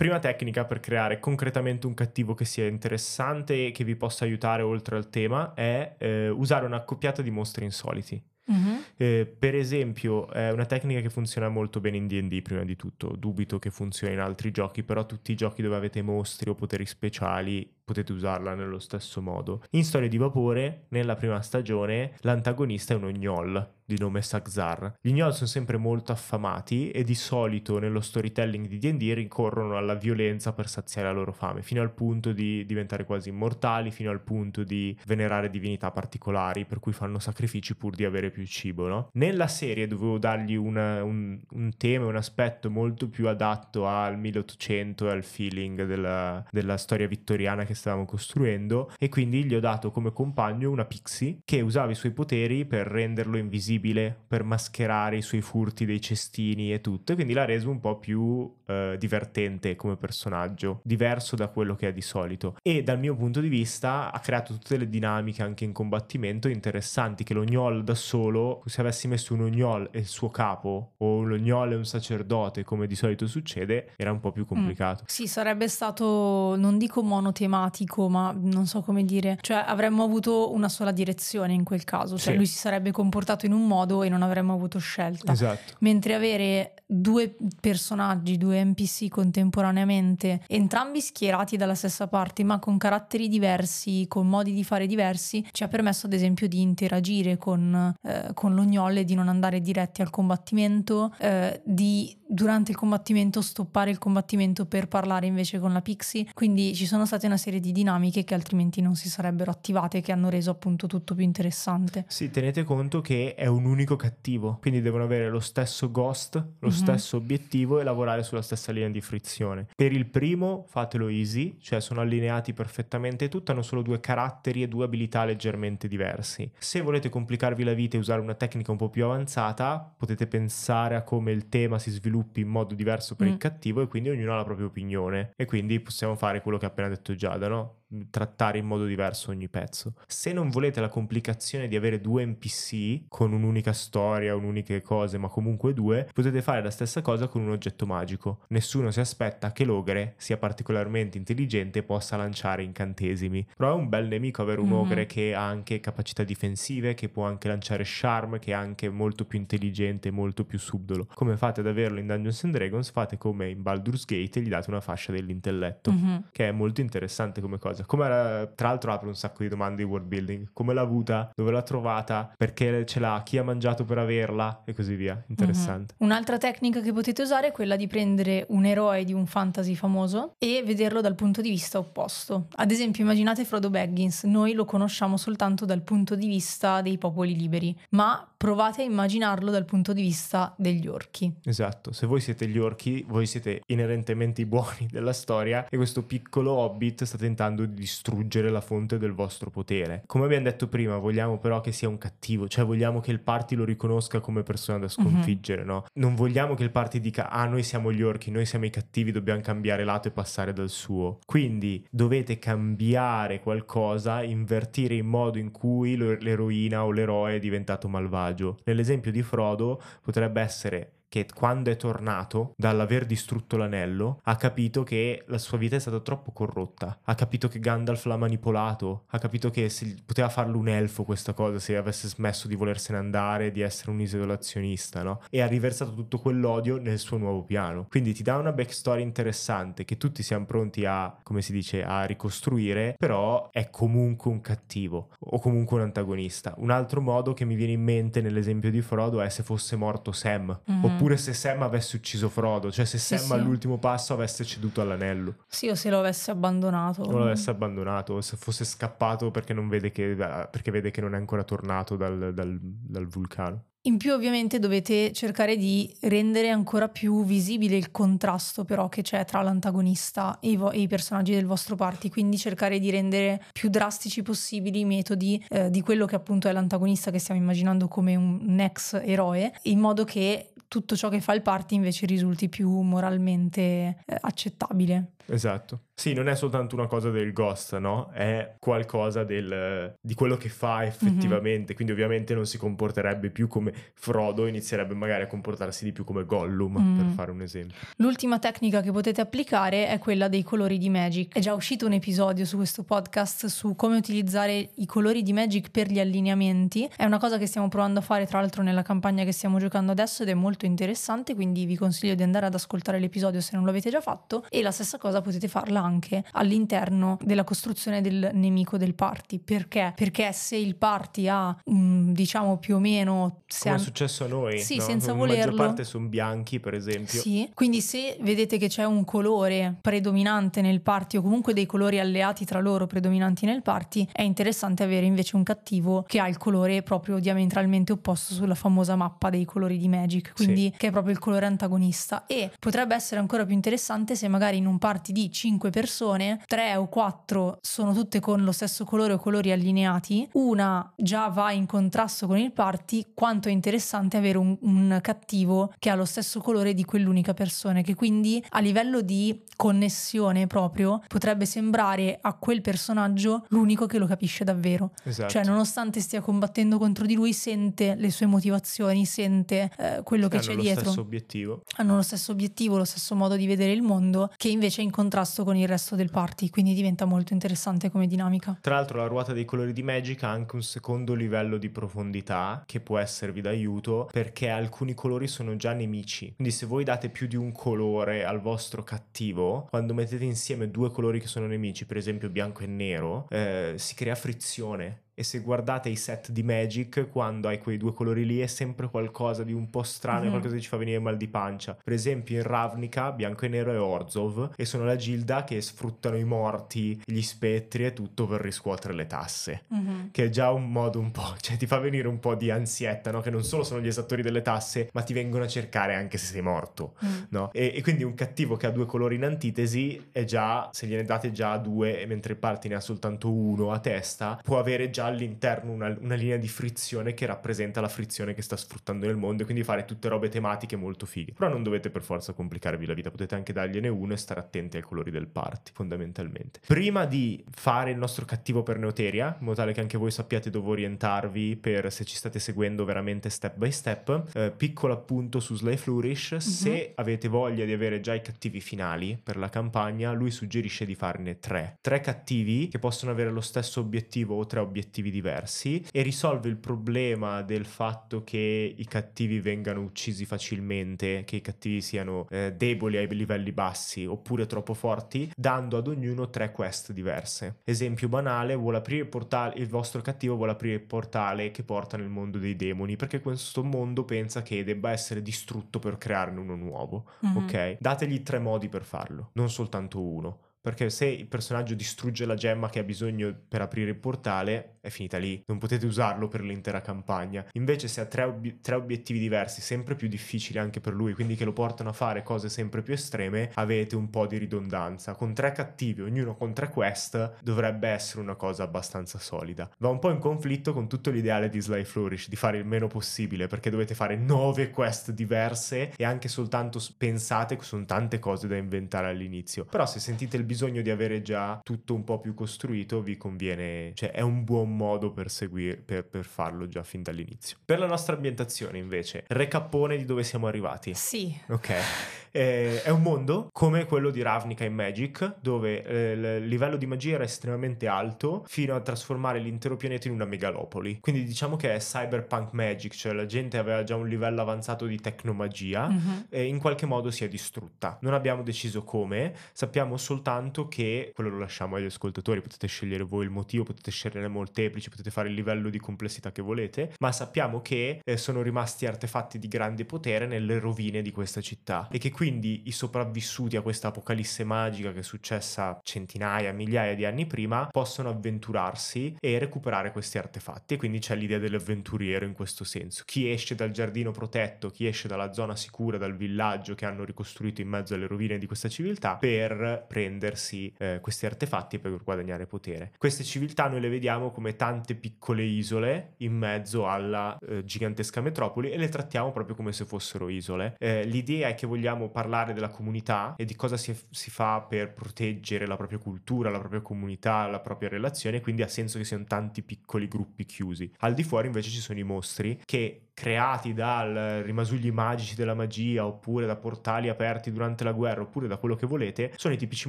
Prima tecnica per creare concretamente un cattivo che sia interessante e che vi possa aiutare oltre al tema è eh, usare un'accoppiata di mostri insoliti. Mm-hmm. Eh, per esempio, è una tecnica che funziona molto bene in DD, prima di tutto. Dubito che funzioni in altri giochi, però tutti i giochi dove avete mostri o poteri speciali potete usarla nello stesso modo. In Storia di Vapore, nella prima stagione, l'antagonista è un ognol di nome Saxar. Gli gnoll sono sempre molto affamati e di solito nello storytelling di D&D ricorrono alla violenza per saziare la loro fame, fino al punto di diventare quasi immortali, fino al punto di venerare divinità particolari, per cui fanno sacrifici pur di avere più cibo, no? Nella serie dovevo dargli una, un, un, tema, un aspetto molto più adatto al 1800 e al feeling della, della storia vittoriana che stavamo costruendo e quindi gli ho dato come compagno una pixie che usava i suoi poteri per renderlo invisibile, per mascherare i suoi furti dei cestini e tutto e quindi l'ha reso un po' più eh, divertente come personaggio, diverso da quello che è di solito e dal mio punto di vista ha creato tutte le dinamiche anche in combattimento interessanti che lo gnoll da solo, se avessi messo un ognol e il suo capo o un ognol e un sacerdote come di solito succede era un po' più mm. complicato. Mm. Sì, sarebbe stato non dico monotematico tematico, ma non so come dire, cioè avremmo avuto una sola direzione in quel caso, cioè sì. lui si sarebbe comportato in un modo e non avremmo avuto scelta. Esatto. Mentre avere due personaggi, due NPC contemporaneamente, entrambi schierati dalla stessa parte, ma con caratteri diversi, con modi di fare diversi, ci ha permesso ad esempio di interagire con, eh, con l'ognolle, di non andare diretti al combattimento, eh, di durante il combattimento stoppare il combattimento per parlare invece con la Pixie. Quindi ci sono state una serie di dinamiche che altrimenti non si sarebbero attivate che hanno reso appunto tutto più interessante. Sì, tenete conto che è un unico cattivo, quindi devono avere lo stesso ghost, lo mm-hmm. stesso obiettivo e lavorare sulla stessa linea di frizione. Per il primo fatelo easy, cioè sono allineati perfettamente tutti, hanno solo due caratteri e due abilità leggermente diversi. Se volete complicarvi la vita e usare una tecnica un po' più avanzata, potete pensare a come il tema si sviluppi in modo diverso per mm. il cattivo e quindi ognuno ha la propria opinione e quindi possiamo fare quello che ha appena detto Giada, no? Trattare in modo diverso ogni pezzo. Se non volete la complicazione di avere due NPC con un'unica storia, un'unica cose, ma comunque due, potete fare la stessa cosa con un oggetto magico. Nessuno si aspetta che l'ogre sia particolarmente intelligente e possa lanciare incantesimi. Però è un bel nemico avere un mm-hmm. ogre che ha anche capacità difensive, che può anche lanciare charm, che è anche molto più intelligente, molto più subdolo. Come fate ad averlo in Dungeons and Dragons, fate come in Baldur's Gate e gli date una fascia dell'intelletto, mm-hmm. che è molto interessante come cosa. Come era, tra l'altro apre un sacco di domande di world building. Come l'ha avuta? Dove l'ha trovata? Perché ce l'ha? Chi ha mangiato per averla? E così via. Interessante. Mm-hmm. Un'altra tecnica che potete usare è quella di prendere un eroe di un fantasy famoso e vederlo dal punto di vista opposto. Ad esempio, immaginate Frodo Baggins, noi lo conosciamo soltanto dal punto di vista dei popoli liberi, ma provate a immaginarlo dal punto di vista degli orchi. Esatto, se voi siete gli orchi, voi siete inerentemente i buoni della storia e questo piccolo hobbit sta tentando di distruggere la fonte del vostro potere. Come abbiamo detto prima, vogliamo però che sia un cattivo, cioè vogliamo che il party lo riconosca come persona da mhm. sconfiggere, mm-hmm. no? Non vogliamo che il party dica "Ah, noi siamo gli orchi, noi siamo i cattivi, dobbiamo cambiare lato e passare dal suo". Quindi dovete cambiare qualcosa, invertire il modo in cui l'eroina o l'eroe è diventato malvagio personaggio. Nell'esempio di Frodo potrebbe essere che quando è tornato dall'aver distrutto l'anello ha capito che la sua vita è stata troppo corrotta, ha capito che Gandalf l'ha manipolato, ha capito che poteva farlo un elfo questa cosa se avesse smesso di volersene andare, di essere un isolazionista, no? E ha riversato tutto quell'odio nel suo nuovo piano. Quindi ti dà una backstory interessante che tutti siamo pronti a, come si dice, a ricostruire, però è comunque un cattivo o comunque un antagonista. Un altro modo che mi viene in mente nell'esempio di Frodo è se fosse morto Sam, mm-hmm Oppure se Sam avesse ucciso Frodo, cioè se Sam sì, all'ultimo passo avesse ceduto all'anello. Sì, o se lo avesse abbandonato. O lo avesse abbandonato, o se fosse scappato perché, vede che, perché vede che non è ancora tornato dal, dal, dal vulcano. In più ovviamente dovete cercare di rendere ancora più visibile il contrasto però che c'è tra l'antagonista e i, vo- e i personaggi del vostro party, quindi cercare di rendere più drastici possibili i metodi eh, di quello che appunto è l'antagonista che stiamo immaginando come un, un ex eroe, in modo che tutto ciò che fa il party invece risulti più moralmente eh, accettabile. Esatto. Sì, non è soltanto una cosa del ghost, no? È qualcosa del, di quello che fa effettivamente. Mm-hmm. Quindi, ovviamente, non si comporterebbe più come Frodo, inizierebbe magari a comportarsi di più come Gollum, mm. per fare un esempio. L'ultima tecnica che potete applicare è quella dei colori di Magic. È già uscito un episodio su questo podcast su come utilizzare i colori di Magic per gli allineamenti. È una cosa che stiamo provando a fare, tra l'altro, nella campagna che stiamo giocando adesso ed è molto interessante. Quindi, vi consiglio di andare ad ascoltare l'episodio se non l'avete già fatto. E la stessa cosa potete farla anche all'interno della costruzione del nemico del party. Perché? Perché se il party ha, um, diciamo più o meno... Come han... è successo a noi. Sì, no? senza volerlo. La maggior parte sono bianchi, per esempio. Sì, quindi se vedete che c'è un colore predominante nel party o comunque dei colori alleati tra loro predominanti nel party, è interessante avere invece un cattivo che ha il colore proprio diametralmente opposto sulla famosa mappa dei colori di Magic, quindi sì. che è proprio il colore antagonista. E potrebbe essere ancora più interessante se magari in un party di 5 persone, 3 o 4 sono tutte con lo stesso colore o colori allineati, una già va in contrasto con il party, quanto è interessante avere un, un cattivo che ha lo stesso colore di quell'unica persona, che quindi a livello di connessione proprio potrebbe sembrare a quel personaggio l'unico che lo capisce davvero. Esatto. Cioè, nonostante stia combattendo contro di lui, sente le sue motivazioni, sente eh, quello che c'è dietro. Hanno lo stesso obiettivo. Hanno lo stesso obiettivo, lo stesso modo di vedere il mondo, che invece è in contrasto con il resto del party, quindi diventa molto interessante come dinamica. Tra l'altro la ruota dei colori di Magic ha anche un secondo livello di profondità che può esservi d'aiuto perché alcuni colori sono già nemici. Quindi se voi date più di un colore al vostro cattivo, quando mettete insieme due colori che sono nemici, per esempio bianco e nero, eh, si crea frizione e se guardate i set di Magic, quando hai quei due colori lì è sempre qualcosa di un po' strano, mm-hmm. qualcosa che ci fa venire mal di pancia. Per esempio in Ravnica, bianco e nero è Orzov e sono la gilda che sfruttano i morti, gli spettri e tutto per riscuotere le tasse. Mm-hmm. Che è già un modo un po', cioè ti fa venire un po' di ansietta, no? Che non solo sono gli esattori delle tasse, ma ti vengono a cercare anche se sei morto, mm. no? E, e, quindi un cattivo che ha due colori in antitesi è già, se gliene date già due, mentre il party ne ha soltanto uno a testa, può avere già all'interno una, una, linea di frizione che rappresenta la frizione che sta sfruttando nel mondo e quindi fare tutte robe tematiche molto fighe. Però non dovete per forza complicarvi la vita, potete anche dargliene uno e stare attenti ai colori del party, fondamentalmente. Prima di fare il nostro cattivo per Neoteria, in modo tale che anche voi sappiate dove orientarvi per se ci state seguendo veramente step by step, eh, piccolo appunto su Slay Flourish, mm-hmm. se avete voglia di avere già i cattivi finali per la campagna, lui suggerisce di farne tre. Tre cattivi che possono avere lo stesso obiettivo o tre obiettivi diversi e risolve il problema del fatto che i cattivi vengano uccisi facilmente, che i cattivi siano eh, deboli ai livelli bassi oppure troppo forti, dando ad ognuno tre quest diverse. Esempio banale, vuole aprire il portale, il vostro cattivo vuole aprire il portale che porta nel mondo dei demoni, perché questo mondo pensa che debba essere distrutto per crearne uno nuovo, mm-hmm. ok? Dategli tre modi per farlo, non soltanto uno. Perché se il personaggio distrugge la gemma che ha bisogno per aprire il portale, è finita lì. Non potete usarlo per l'intera campagna. Invece, se ha tre, ob- tre, obiettivi diversi, sempre più difficili anche per lui, quindi che lo portano a fare cose sempre più estreme, avete un po' di ridondanza. Con tre cattivi, ognuno con tre quest, dovrebbe essere una cosa abbastanza solida. Va un po' in conflitto con tutto l'ideale di Sly Flourish, di fare il meno possibile, perché dovete fare nove quest diverse e anche soltanto pensate che sono tante cose da inventare all'inizio. Però se sentite il bisogno di avere già tutto un po' più costruito, vi conviene, cioè è un buon modo per, seguire, per, per farlo già fin dall'inizio. Per la nostra ambientazione invece, recappone di dove siamo arrivati. Sì. Ok. Eh, è un mondo come quello di Ravnica in Magic, dove eh, il livello di magia era estremamente alto fino a trasformare l'intero pianeta in una megalopoli. Quindi diciamo che è cyberpunk magic, cioè la gente aveva già un livello avanzato di tecnomagia mm-hmm. e in qualche modo si è distrutta. Non abbiamo deciso come, sappiamo soltanto soltanto che quello lo lasciamo agli ascoltatori, potete scegliere voi il motivo, potete scegliere molteplici, potete fare il livello di complessità che volete, ma sappiamo che eh, sono rimasti artefatti di grande potere nelle rovine di questa città e che quindi i sopravvissuti a questa apocalisse magica che è successa centinaia, migliaia di anni prima possono avventurarsi e recuperare questi artefatti e quindi c'è l'idea dell'avventuriero in questo senso. Chi esce dal giardino protetto, chi esce dalla zona sicura, dal villaggio che hanno ricostruito in mezzo alle rovine di questa civiltà per prendersi eh, questi artefatti per guadagnare potere. Queste civiltà noi le vediamo come tante piccole isole in mezzo alla eh, gigantesca metropoli e le trattiamo proprio come se fossero isole. Eh, l'idea è che vogliamo parlare della comunità e di cosa si, si, fa per proteggere la propria cultura, la propria comunità, la propria relazione, quindi ha senso che siano tanti piccoli gruppi chiusi. Al di fuori invece ci sono i mostri che creati dal rimasugli magici della magia oppure da portali aperti durante la guerra oppure da quello che volete, sono i tipici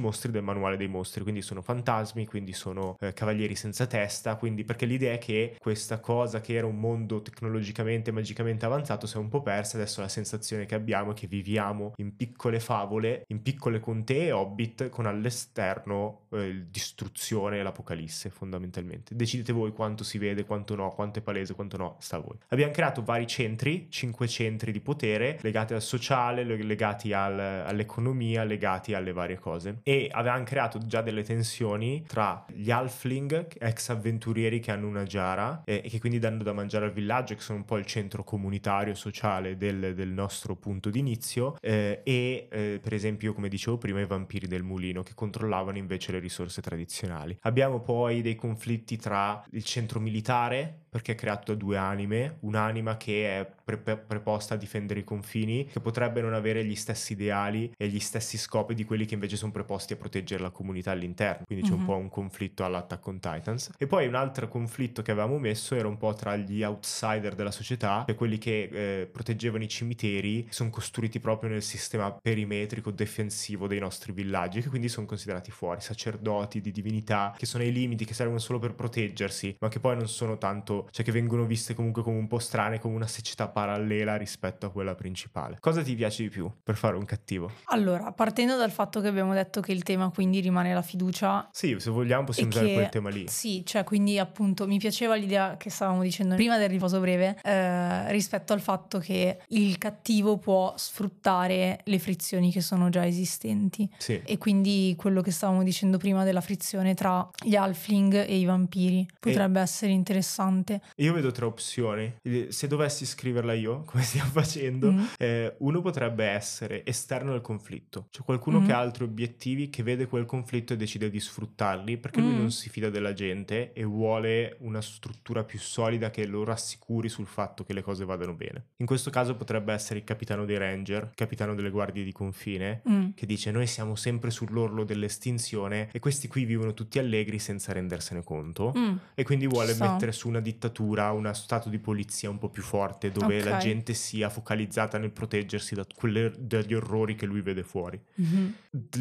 mostri del manuale dei mostri, quindi sono fantasmi, quindi sono eh, cavalieri senza testa, quindi perché l'idea è che questa cosa che era un mondo tecnologicamente e magicamente avanzato si è un po' persa, adesso la sensazione che abbiamo è che viviamo in piccole favole, in piccole contee hobbit con all'esterno eh, distruzione e l'apocalisse fondamentalmente. Decidete voi quanto si vede, quanto no, quanto è palese, quanto no, sta a voi. Abbiamo creato vari vari centri, cinque centri di potere legati al sociale, legati al, all'economia, legati alle varie cose. E avevano creato già delle tensioni tra gli halfling, ex avventurieri che hanno una giara eh, e che quindi danno da mangiare al villaggio, che sono un po' il centro comunitario sociale del, del nostro punto d'inizio, eh, e eh, per esempio, come dicevo prima, i vampiri del mulino che controllavano invece le risorse tradizionali. Abbiamo poi dei conflitti tra il centro militare, perché è creato due anime, un'anima che è pre- preposta a difendere i confini, che potrebbe non avere gli stessi ideali e gli stessi scopi di quelli che invece sono preposti a proteggere la comunità all'interno. Quindi c'è mm-hmm. un mhm. po' un conflitto all'Attack on Titans. E poi un altro conflitto che avevamo messo era un po' tra gli outsider della società, cioè quelli che eh, proteggevano i cimiteri, sono costruiti proprio nel sistema perimetrico difensivo dei nostri villaggi, che quindi sono considerati fuori, sacerdoti di divinità, che sono ai limiti, che servono solo per proteggersi, ma che poi non sono tanto, cioè che vengono viste comunque come un po' strane, come una secità parallela rispetto a quella principale. Cosa ti piace di più per fare un cattivo? Allora, partendo dal fatto che abbiamo detto che il tema quindi rimane la fiducia. Sì, se vogliamo possiamo usare che, quel tema lì. Sì, cioè quindi appunto mi piaceva l'idea che stavamo dicendo prima del riposo breve eh, rispetto al fatto che il cattivo può sfruttare le frizioni che sono già esistenti. Sì. E quindi quello che stavamo dicendo prima della frizione tra gli halfling e i vampiri potrebbe e... essere interessante interessante. Io vedo tre opzioni. Se dovessi scriverla io, come stiamo facendo, mm. eh, uno potrebbe essere esterno al conflitto. C'è qualcuno mm. che ha altri obiettivi, che vede quel conflitto e decide di sfruttarli perché mm. lui non si fida della gente e vuole una struttura più solida che lo rassicuri sul fatto che le cose vadano bene. In questo caso potrebbe essere il capitano dei ranger, il capitano delle guardie di confine, mm. che dice noi siamo sempre sull'orlo dell'estinzione e questi qui vivono tutti allegri senza rendersene conto mm. e quindi vuole so. mettere su una dittatura, uno stato di polizia un po' più forte dove okay. la gente sia focalizzata nel proteggersi da quelle, dagli orrori che lui vede fuori. Mm-hmm.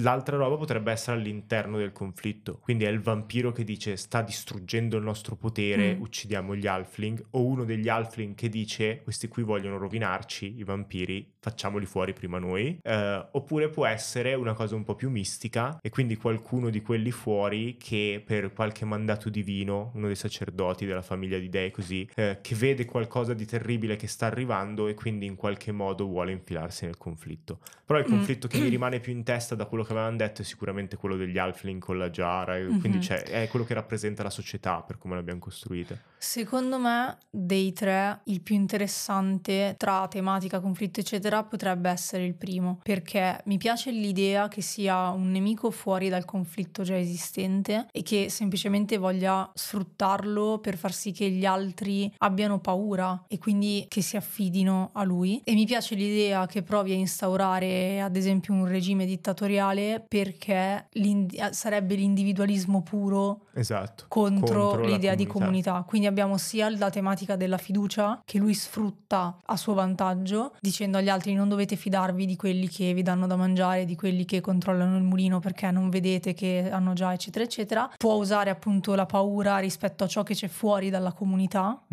L'altra roba potrebbe essere all'interno del conflitto, quindi è il vampiro che dice sta distruggendo il nostro potere, mm. uccidiamo gli halfling o uno degli halfling che dice questi qui vogliono rovinarci, i vampiri, facciamoli fuori prima noi. Uh, oppure può essere una cosa un po' più mistica e quindi qualcuno di quelli fuori che per qualche mandato divino, uno dei sacerdoti della famiglia di dei così, eh, che vede qualcosa di terribile che sta arrivando e quindi in qualche modo vuole infilarsi nel conflitto. Però il mm. conflitto mm. che mi rimane più in testa da quello che avevamo detto è sicuramente quello degli Alfling con la Giara, mm-hmm. quindi è quello che rappresenta la società per come l'abbiamo costruita. Secondo me dei tre il più interessante tra tematica, conflitto eccetera potrebbe essere il primo perché mi piace l'idea che sia un nemico fuori dal conflitto già esistente e che semplicemente voglia sfruttarlo per far sì che gli altri abbiano paura e quindi che si affidino a lui e mi piace l'idea che provi a instaurare ad esempio un regime dittatoriale perché sarebbe l'individualismo puro esatto. contro, contro l'idea di comunità quindi abbiamo sia la tematica della fiducia che lui sfrutta a suo vantaggio, dicendo agli altri non dovete fidarvi di quelli che vi danno da mangiare, di quelli che controllano il mulino perché non vedete che hanno già, eccetera, eccetera. Può usare appunto la paura rispetto a ciò che c'è fuori dalla comunità.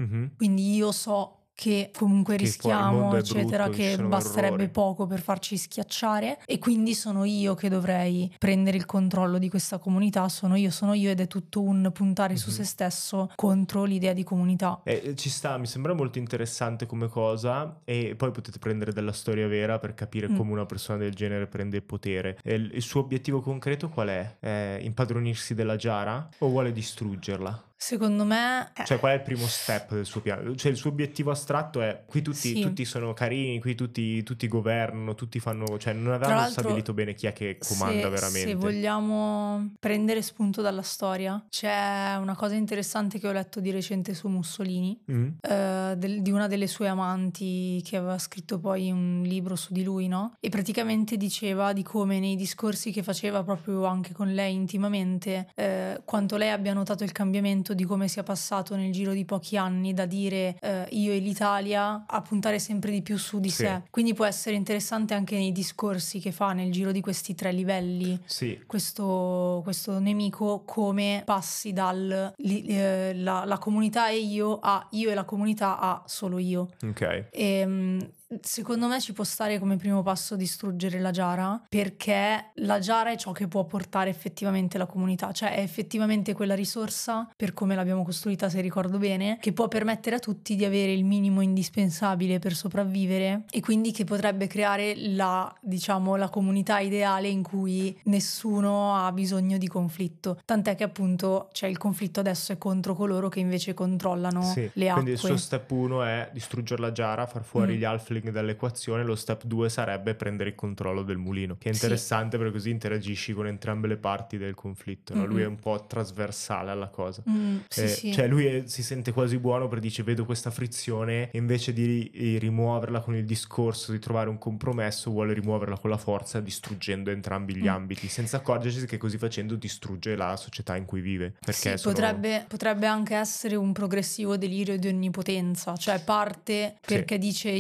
Mm-hmm. Quindi io so che comunque che rischiamo, eccetera, brutto, che basterebbe errori. poco per farci schiacciare e quindi sono io che dovrei prendere il controllo di questa comunità, sono io, sono io ed è tutto un puntare mm-hmm. su se stesso contro l'idea di comunità. Eh, ci sta, mi sembra molto interessante come cosa e poi potete prendere della storia vera per capire mm. come una persona del genere prende potere. Il, il suo obiettivo concreto qual è? è? Impadronirsi della Giara o vuole distruggerla? Secondo me... Cioè, qual è il primo step del suo piano? Cioè, il suo obiettivo astratto è qui tutti, sì. tutti sono carini, qui tutti, tutti, governano, tutti fanno... Cioè, non avevamo stabilito bene chi è che comanda se, veramente. Se vogliamo prendere spunto dalla storia, c'è una cosa interessante che ho letto di recente su Mussolini, mm. eh, del, di una delle sue amanti che aveva scritto poi un libro su di lui, no? E praticamente diceva di come nei discorsi che faceva proprio anche con lei intimamente, eh, quanto lei abbia notato il cambiamento racconto di come sia passato nel giro di pochi anni da dire eh, io e l'Italia a puntare sempre di più su di sì. sé. Quindi può essere interessante anche nei discorsi che fa nel giro di questi tre livelli. Sì. Questo, questo nemico come passi dal eh, la, la, comunità e io a io e la comunità a solo io. Ok. E, ehm, Secondo me ci può stare come primo passo distruggere la Giara perché la Giara è ciò che può portare effettivamente la comunità, cioè è effettivamente quella risorsa, per come l'abbiamo costruita se ricordo bene, che può permettere a tutti di avere il minimo indispensabile per sopravvivere e quindi che potrebbe creare la, diciamo, la comunità ideale in cui nessuno ha bisogno di conflitto. Tant'è che appunto c'è il conflitto adesso è contro coloro che invece controllano sì, le acque. Quindi il suo step 1 è distruggere la Giara, far fuori mm. gli alfli Sterling dall'equazione, lo step 2 sarebbe prendere il controllo del mulino, che è interessante sì. perché così interagisci con entrambe le parti del conflitto. No? Mm-hmm. Lui è un po' trasversale alla cosa. Mm, sì, eh, sì. Cioè lui è, si sente quasi buono perché dice vedo questa frizione e invece di, di rimuoverla con il discorso, di trovare un compromesso, vuole rimuoverla con la forza distruggendo entrambi gli mm. ambiti, senza accorgersi che così facendo distrugge la società in cui vive. Perché sono... potrebbe, potrebbe, anche essere un progressivo delirio di onnipotenza, cioè parte perché dice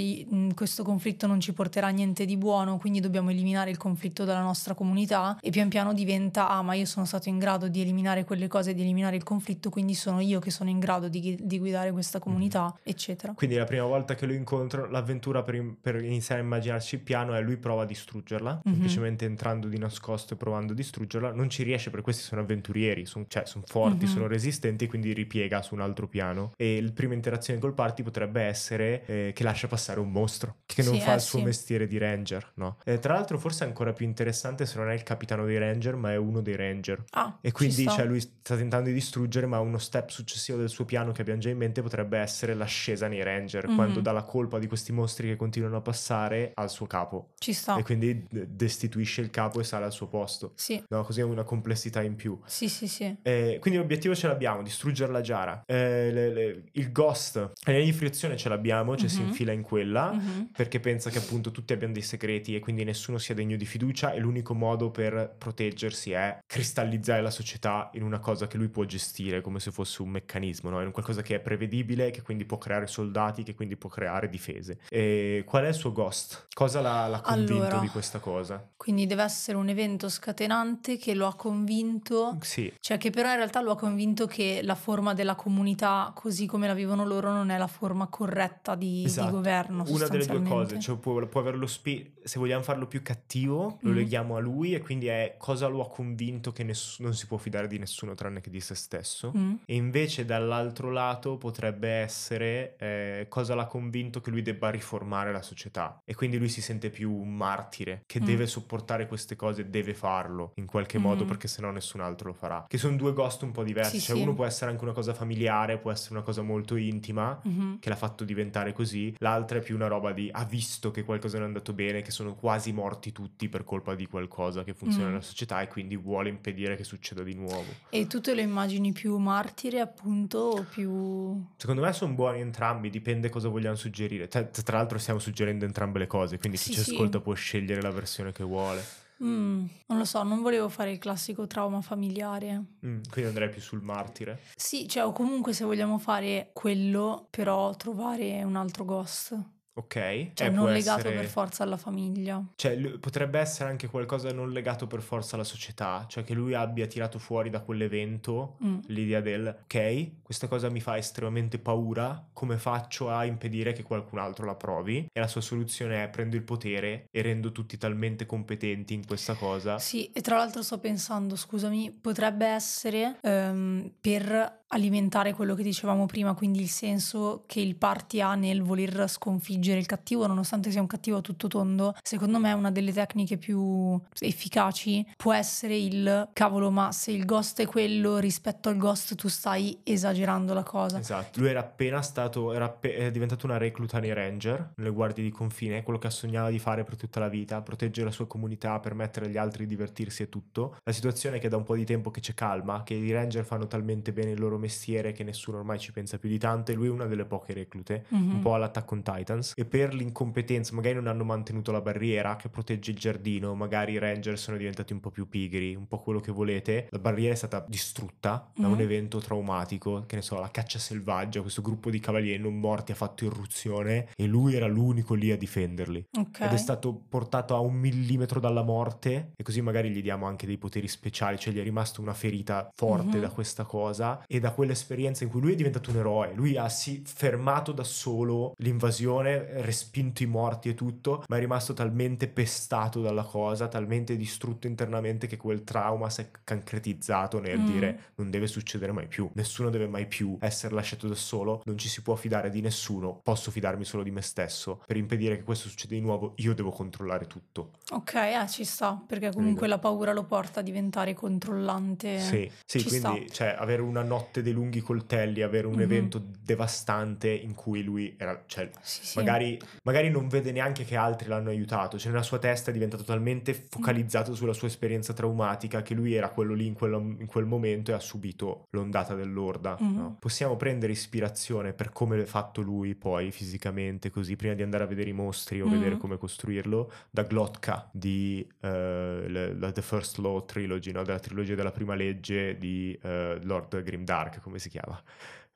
questo conflitto non ci porterà niente di buono, quindi dobbiamo eliminare il conflitto dalla nostra comunità e pian piano diventa, ah ma io sono stato in grado di eliminare quelle cose, di eliminare il conflitto, quindi sono io che sono in grado di, di guidare questa comunità, mm eccetera. Quindi la prima volta che lo incontro, l'avventura per, per, iniziare a immaginarci il piano è lui prova a distruggerla, mm-hmm. semplicemente entrando di nascosto e provando a distruggerla, non ci riesce perché questi sono avventurieri, son, cioè sono forti, mm-hmm. sono resistenti, quindi ripiega su un altro piano e la prima interazione col party potrebbe essere eh, che lascia passare un mostro mostro che non Sì, fa eh, il suo sì. mestiere di ranger, no? E tra l'altro forse è ancora più interessante se non è il capitano dei ranger, ma è uno dei ranger. Ah, E quindi cioè, lui sta tentando di distruggere, ma uno step successivo del suo piano che abbiamo già in mente potrebbe essere l'ascesa nei ranger, Mhm. quando dà la colpa di questi mostri che continuano a passare al suo capo. Ci sta. E quindi destituisce il capo e sale al suo posto. Sì, No, così è una complessità in più. sì, sì, sì. Eh, quindi l'obiettivo ce l'abbiamo, distruggere la Giara. Eh, le- le- il Ghost, la linea di frizione ce l'abbiamo, cioè si Mhm. infila in quella. Mhm. Perché pensa che appunto tutti abbiano dei segreti e quindi nessuno sia degno di fiducia e l'unico modo per proteggersi è cristallizzare la società in una cosa che lui può gestire come se fosse un meccanismo, no? in qualcosa che è prevedibile, che quindi può creare soldati, che quindi può creare difese. E qual è il suo ghost? Cosa l'ha, l'ha convinto Allora. di questa cosa? Quindi deve essere un evento scatenante che lo ha convinto, Sì, cioè che però in realtà lo ha convinto che la forma della comunità così come la vivono loro non è la forma corretta di, di Esatto. governo. Una delle due sostanzialmente. cose, cioè può, può averlo spi- se vogliamo farlo più cattivo, lo Mhm. leghiamo a lui e quindi è cosa lo ha convinto che ness- non si può fidare di nessuno tranne che di se stesso. Mm. E invece dall'altro lato potrebbe essere eh, cosa l'ha convinto che lui debba riformare la società e quindi lui si sente più un martire che Mm. deve sopportare queste cose, deve farlo in qualche modo Mm. perché sennò nessun altro lo farà. Che sono due ghost un po' diversi, Sì, cioè sì. uno può essere anche una cosa familiare, può essere una cosa molto intima Mhm. che l'ha fatto diventare così, l'altra è più una roba di ha visto che qualcosa non è andato bene, che sono quasi morti tutti per colpa di qualcosa che funziona Mm. nella società e quindi vuole impedire che succeda di nuovo. E tu te lo immagini più martire appunto o più... Secondo me sono buoni entrambi, dipende cosa vogliamo suggerire. Tra, tra l'altro stiamo suggerendo entrambe le cose, quindi chi Sì, ci sì. ascolta può scegliere la versione che vuole. Mm, non lo so, non volevo fare il classico trauma familiare. Mm, quindi andrei più sul martire. Sì, cioè o comunque se vogliamo fare quello, però trovare un altro ghost. Ok? Cioè Eh, non legato essere- per forza alla famiglia. Cioè, potrebbe essere anche qualcosa non legato per forza alla società, cioè che lui abbia tirato fuori da quell'evento Mm. l'idea del ok, questa cosa mi fa estremamente paura, come faccio a impedire che qualcun altro la provi? E la sua soluzione è prendo il potere e rendo tutti talmente competenti in questa cosa. Sì, e tra l'altro sto pensando, scusami, potrebbe essere ehm, per alimentare quello che dicevamo prima, quindi il senso che il party ha nel voler sconfiggere il cattivo, nonostante sia un cattivo a tutto tondo. Secondo me una delle tecniche più efficaci può essere il cavolo, ma se il ghost è quello rispetto al ghost tu stai esagerando la cosa. Esatto, lui era appena stato, era appe- è diventato una recluta nei Ranger, nelle guardie di confine, quello che sognava di fare per tutta la vita, proteggere la sua comunità, permettere agli altri di divertirsi e tutto. La situazione è che da un po' di tempo che c'è calma, che i Ranger fanno talmente bene il loro mestiere che nessuno ormai ci pensa più di tanto e lui è una delle poche reclute, Mhm. un po' all'Attack on Titans, e per l'incompetenza magari non hanno mantenuto la barriera che protegge il giardino, magari i Ranger sono diventati un po' più pigri, un po' quello che volete, la barriera è stata distrutta da un Mhm. evento traumatico, che ne so, la caccia selvaggia, questo gruppo di cavalieri non morti ha fatto irruzione e lui era l'unico lì a difenderli. Ok. Ed è stato portato a un millimetro dalla morte e così magari gli diamo anche dei poteri speciali, cioè gli è rimasta una ferita forte Mhm. da questa cosa e da quell'esperienza in cui lui è diventato un eroe, lui ha sì fermato da solo l'invasione, respinto i morti e tutto, ma è rimasto talmente pestato dalla cosa, talmente distrutto internamente che quel trauma si è concretizzato nel Mm. dire non deve succedere mai più, nessuno deve mai più essere lasciato da solo, non ci si può fidare di nessuno, posso fidarmi solo di me stesso, per impedire che questo succeda di nuovo io devo controllare tutto. Ok, eh, ci sta, perché comunque la paura lo porta a diventare controllante. Sì, sì ci quindi cioè, avere una notte dei lunghi coltelli, avere un Mhm. evento devastante in cui lui era, cioè, Sì, sì. Magari, magari non vede neanche che altri l'hanno aiutato, cioè nella sua testa è diventato talmente focalizzato sulla sua esperienza traumatica che lui era quello lì in, quello- in quel momento e ha subito l'ondata dell'orda. Mhm. no? Possiamo prendere ispirazione per come è fatto lui poi fisicamente, così prima di andare a vedere i mostri o Mhm. vedere come costruirlo, da Glotka di le- la The First Law Trilogy, no? della trilogia della prima legge di eh, Lord Grimdark, come si chiama?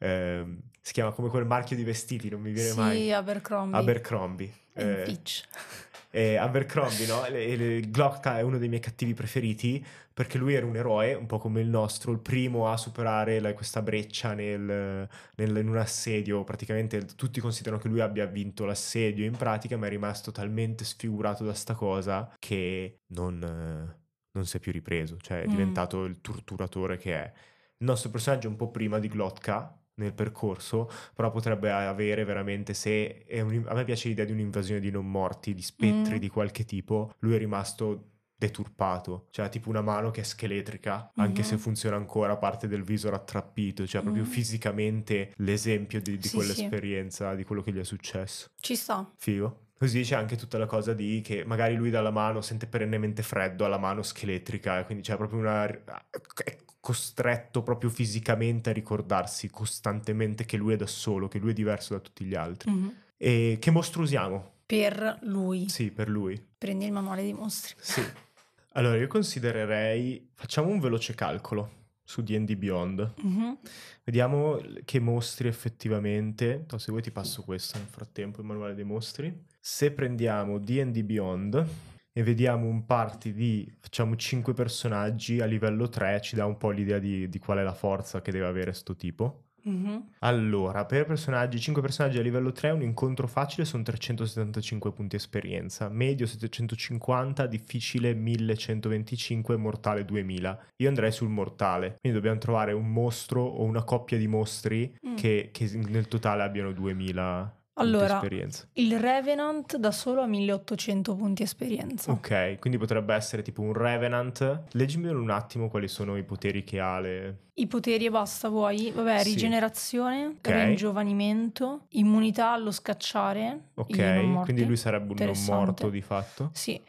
Ehm, si chiama come quel marchio di vestiti, non mi viene Sì, mai. Abercrombie. Abercrombie. E Eh, Fitch. e Abercrombie, no? E- e- Glotka è uno dei miei cattivi preferiti perché lui era un eroe, un po' come il nostro, il primo a superare la- questa breccia nel, nel- in un assedio. Praticamente tutti considerano che lui abbia vinto l'assedio in pratica, ma è rimasto talmente sfigurato da sta cosa che non, eh, non si è più ripreso, cioè è Mm. diventato il torturatore che è. Il nostro personaggio è un po' prima di Glotka, nel percorso, però potrebbe avere veramente se un, a me piace l'idea di un'invasione di non morti, di spettri mm. di qualche tipo, lui è rimasto deturpato, cioè tipo una mano che è scheletrica, mm-hmm. anche se funziona ancora parte del viso rattrappito, cioè proprio mm. fisicamente l'esempio di, di sì, quell'esperienza, sì. di quello che gli è successo. Ci sta. Figo. Così c'è anche tutta la cosa di che magari lui dalla mano sente perennemente freddo alla mano scheletrica quindi c'è proprio una... è costretto proprio fisicamente a ricordarsi costantemente che lui è da solo, che lui è diverso da tutti gli altri. Mm-hmm. E che mostro usiamo? Per lui. Sì, per lui. Prendi il manuale dei mostri. Sì. Allora io considererei... Facciamo un veloce calcolo su D&D Beyond. Mm-hmm. Vediamo che mostri effettivamente... se vuoi ti passo questo nel frattempo, il manuale dei mostri. Se prendiamo D&D Beyond e vediamo un party di, facciamo 5 personaggi a livello 3, ci dà un po' l'idea di, di qual è la forza che deve avere sto tipo. Mm-hmm. Allora, per personaggi, 5 personaggi a livello 3, un incontro facile sono 375 punti esperienza, medio 750, difficile 1125, mortale 2000. Io andrei sul mortale, quindi dobbiamo trovare un mostro o una coppia di mostri mm. che, che nel totale abbiano 2000 allora, il Revenant da solo ha 1800 punti esperienza. Ok, quindi potrebbe essere tipo un Revenant. Leggimi un attimo quali sono i poteri che ha le... I poteri e basta, vuoi? Vabbè, sì. rigenerazione, okay. ringiovanimento, immunità allo scacciare. Ok, quindi lui sarebbe un non morto di fatto. Sì.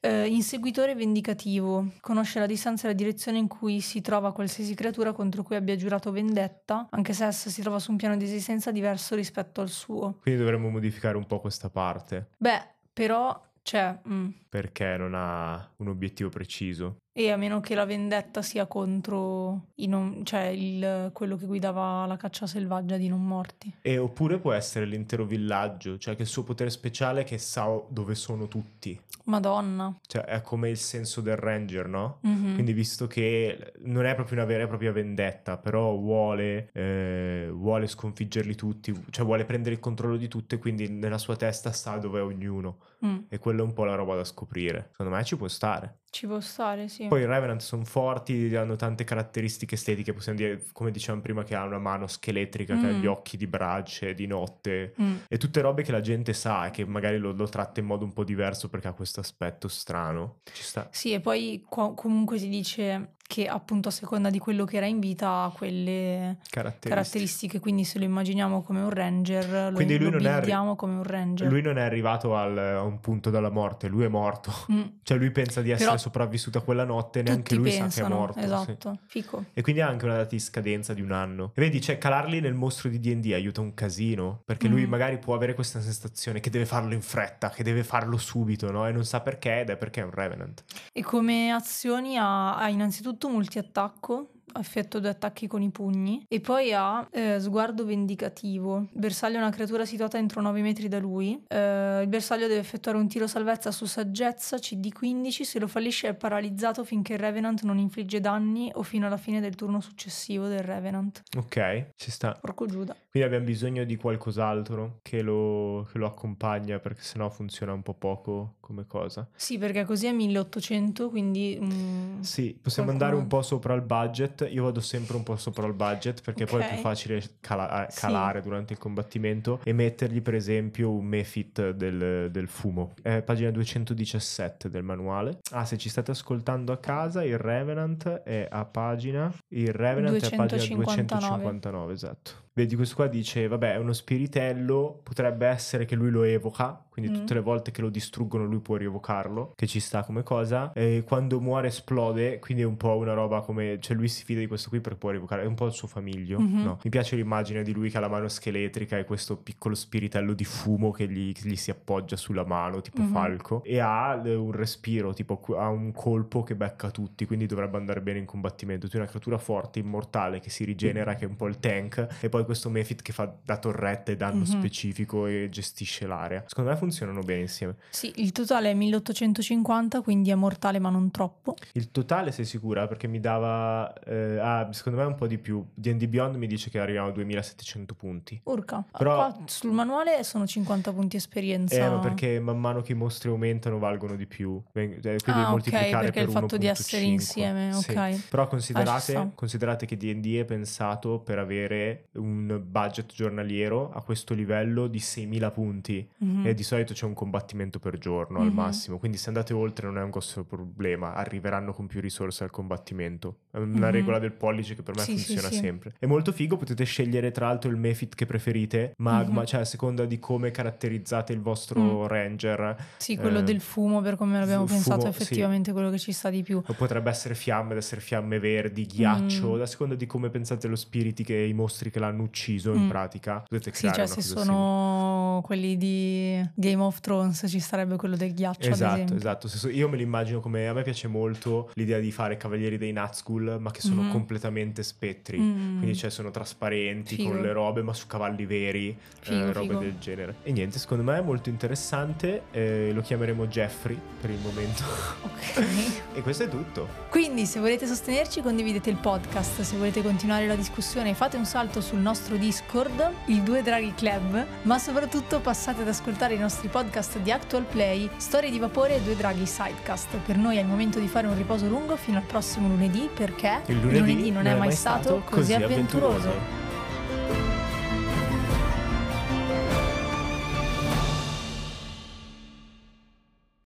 Uh, inseguitore vendicativo. Conosce la distanza e la direzione in cui si trova qualsiasi creatura contro cui abbia giurato vendetta, anche se essa si trova su un piano di esistenza diverso rispetto al suo. Quindi dovremmo modificare un po' questa parte. Beh, però cioè, mm. Perché non ha un obiettivo preciso. E a meno che la vendetta sia contro non, cioè il, quello che guidava la caccia selvaggia di non morti. E oppure può essere l'intero villaggio, cioè che il suo potere speciale è che sa dove sono tutti. Madonna. Cioè è come il senso del ranger, no? Mm-hmm. Quindi visto che non è proprio una vera e propria vendetta, però vuole, eh, vuole sconfiggerli tutti, cioè vuole prendere il controllo di tutto e quindi nella sua testa sa dove è ognuno. Mm. E quella è un po' la roba da scoprire. Secondo me ci può stare. Ci può stare, sì. Poi i Revenant sono forti, hanno tante caratteristiche estetiche, possiamo dire, come dicevamo prima, che ha una mano scheletrica, mm. che ha gli occhi di brace, di notte, mm. e tutte robe che la gente sa e che magari lo, lo, tratta in modo un po' diverso perché ha questo aspetto strano. Ci sta. Sì, e poi co- comunque si dice che appunto a seconda di quello che era in vita ha quelle caratteristiche. caratteristiche. quindi se lo immaginiamo come un ranger, quindi lo, lui lo arri- come un ranger. Lui non è arrivato al, a un punto della morte, lui è morto. Mm. Cioè lui pensa di essere Però sopravvissuto a quella notte neanche lui pensano, sa che è morto. Esatto, sì. fico. E quindi ha anche una data di scadenza di un anno. E vedi, cioè calarli nel mostro di D&D aiuta un casino, perché mm. lui magari può avere questa sensazione che deve farlo in fretta, che deve farlo subito, no? E non sa perché ed è perché è un Revenant. E come azioni ha, ha innanzitutto tutto multiattacco effetto due attacchi con i pugni e poi ha eh, sguardo vendicativo. bersaglio è una creatura situata entro 9 metri da lui. Eh, il bersaglio deve effettuare un tiro salvezza su saggezza CD15, se lo fallisce è paralizzato finché il Revenant non infligge danni o fino alla fine del turno successivo del Revenant. Ok, ci sta. Porco Giuda. Quindi abbiamo bisogno di qualcos'altro che lo, che lo accompagna perché sennò funziona un po' poco come cosa. Sì, perché così è 1800, quindi... Mm, sì, possiamo qualcuno... andare un po' sopra il budget io vado sempre un po' sopra il budget perché okay. poi è più facile cala- eh, calare sì. durante il combattimento e mettergli per esempio un Mefit del, del fumo. È pagina 217 del manuale. Ah, se ci state ascoltando a casa, il Revenant è a pagina... Il Revenant 259. è a pagina 259, esatto. Vedi, questo qua dice, vabbè, è uno spiritello, potrebbe essere che lui lo evoca, quindi mm. tutte le volte che lo distruggono lui può rievocarlo, che ci sta come cosa. E quando muore esplode, quindi è un po' una roba come, cioè lui si fida di questo qui perché può rievocare, è un po' il suo famiglio, mm-hmm. no? Mi piace l'immagine di lui che ha la mano scheletrica e questo piccolo spiritello di fumo che gli, che gli si appoggia sulla mano, tipo mm-hmm. falco, e ha un respiro, tipo ha un colpo che becca tutti, quindi dovrebbe andare bene in combattimento. Tu hai una creatura forte, immortale, che si rigenera, che è un po' il tank, e poi questo Mefit che fa da torretta e danno mm-hmm. specifico e gestisce l'area. Secondo me funziona funzionano bene insieme. Sì, il totale è 1850, quindi è mortale ma non troppo. Il totale sei sicura? Perché mi dava, eh, ah, secondo me un po' di più. D&D Beyond mi dice che arriviamo a 2700 punti. Urca. Però- Qua sul manuale sono 50 punti esperienza. Eh, ma perché man mano che i mostri aumentano valgono di più. Eh, Quindi Ah, moltiplicare perché per il fatto di 1.5. essere insieme, Sì. ok. Però Ah, ci considerate, sta. considerate che D&D è pensato per avere un budget giornaliero a questo livello di 6.000 punti. Mhm. E di solito c'è un combattimento per giorno al Mhm. massimo, quindi se andate oltre non è un grosso problema, arriveranno con più risorse al combattimento. È una Mhm. regola del pollice che per me Sì, sì, funziona sì. sempre. È molto figo, potete scegliere tra l'altro il Mefit che preferite, magma, Mhm. cioè a seconda di come caratterizzate il vostro Mm. ranger. Sì, quello eh, del fumo, per come l'abbiamo fu- pensato, fumo, è effettivamente quello che ci sta di più. O potrebbe essere fiamme, essere fiamme verdi, ghiaccio, Mm. a seconda di come pensate allo spiriti che i mostri che l'hanno ucciso in Mm. pratica. Potete Sì, cioè se sono quelli di Game of Thrones ci starebbe quello del ghiaccio, Esatto, esatto. Io me li immagino come a me piace molto l'idea di fare cavalieri dei Nazgul, ma che sono Mhm. completamente spettri. Mm. Quindi cioè sono trasparenti Figo. con le robe, ma su cavalli veri, Figo, eh, robe figo. del genere. E niente, secondo me è molto interessante. eh, lo chiameremo Jeffrey per il momento. Ok. e questo è tutto. Quindi se volete sostenerci condividete il podcast, se volete continuare la discussione fate un salto sul nostro Discord, il Due Draghi Club, ma soprattutto passate ad ascoltare i nostri podcast di Actual Play, Storie di Vapore e Due Draghi Sidecast. Per noi è il momento di fare un riposo lungo fino al prossimo lunedì perché Il lunedì, non è mai stato così avventuroso.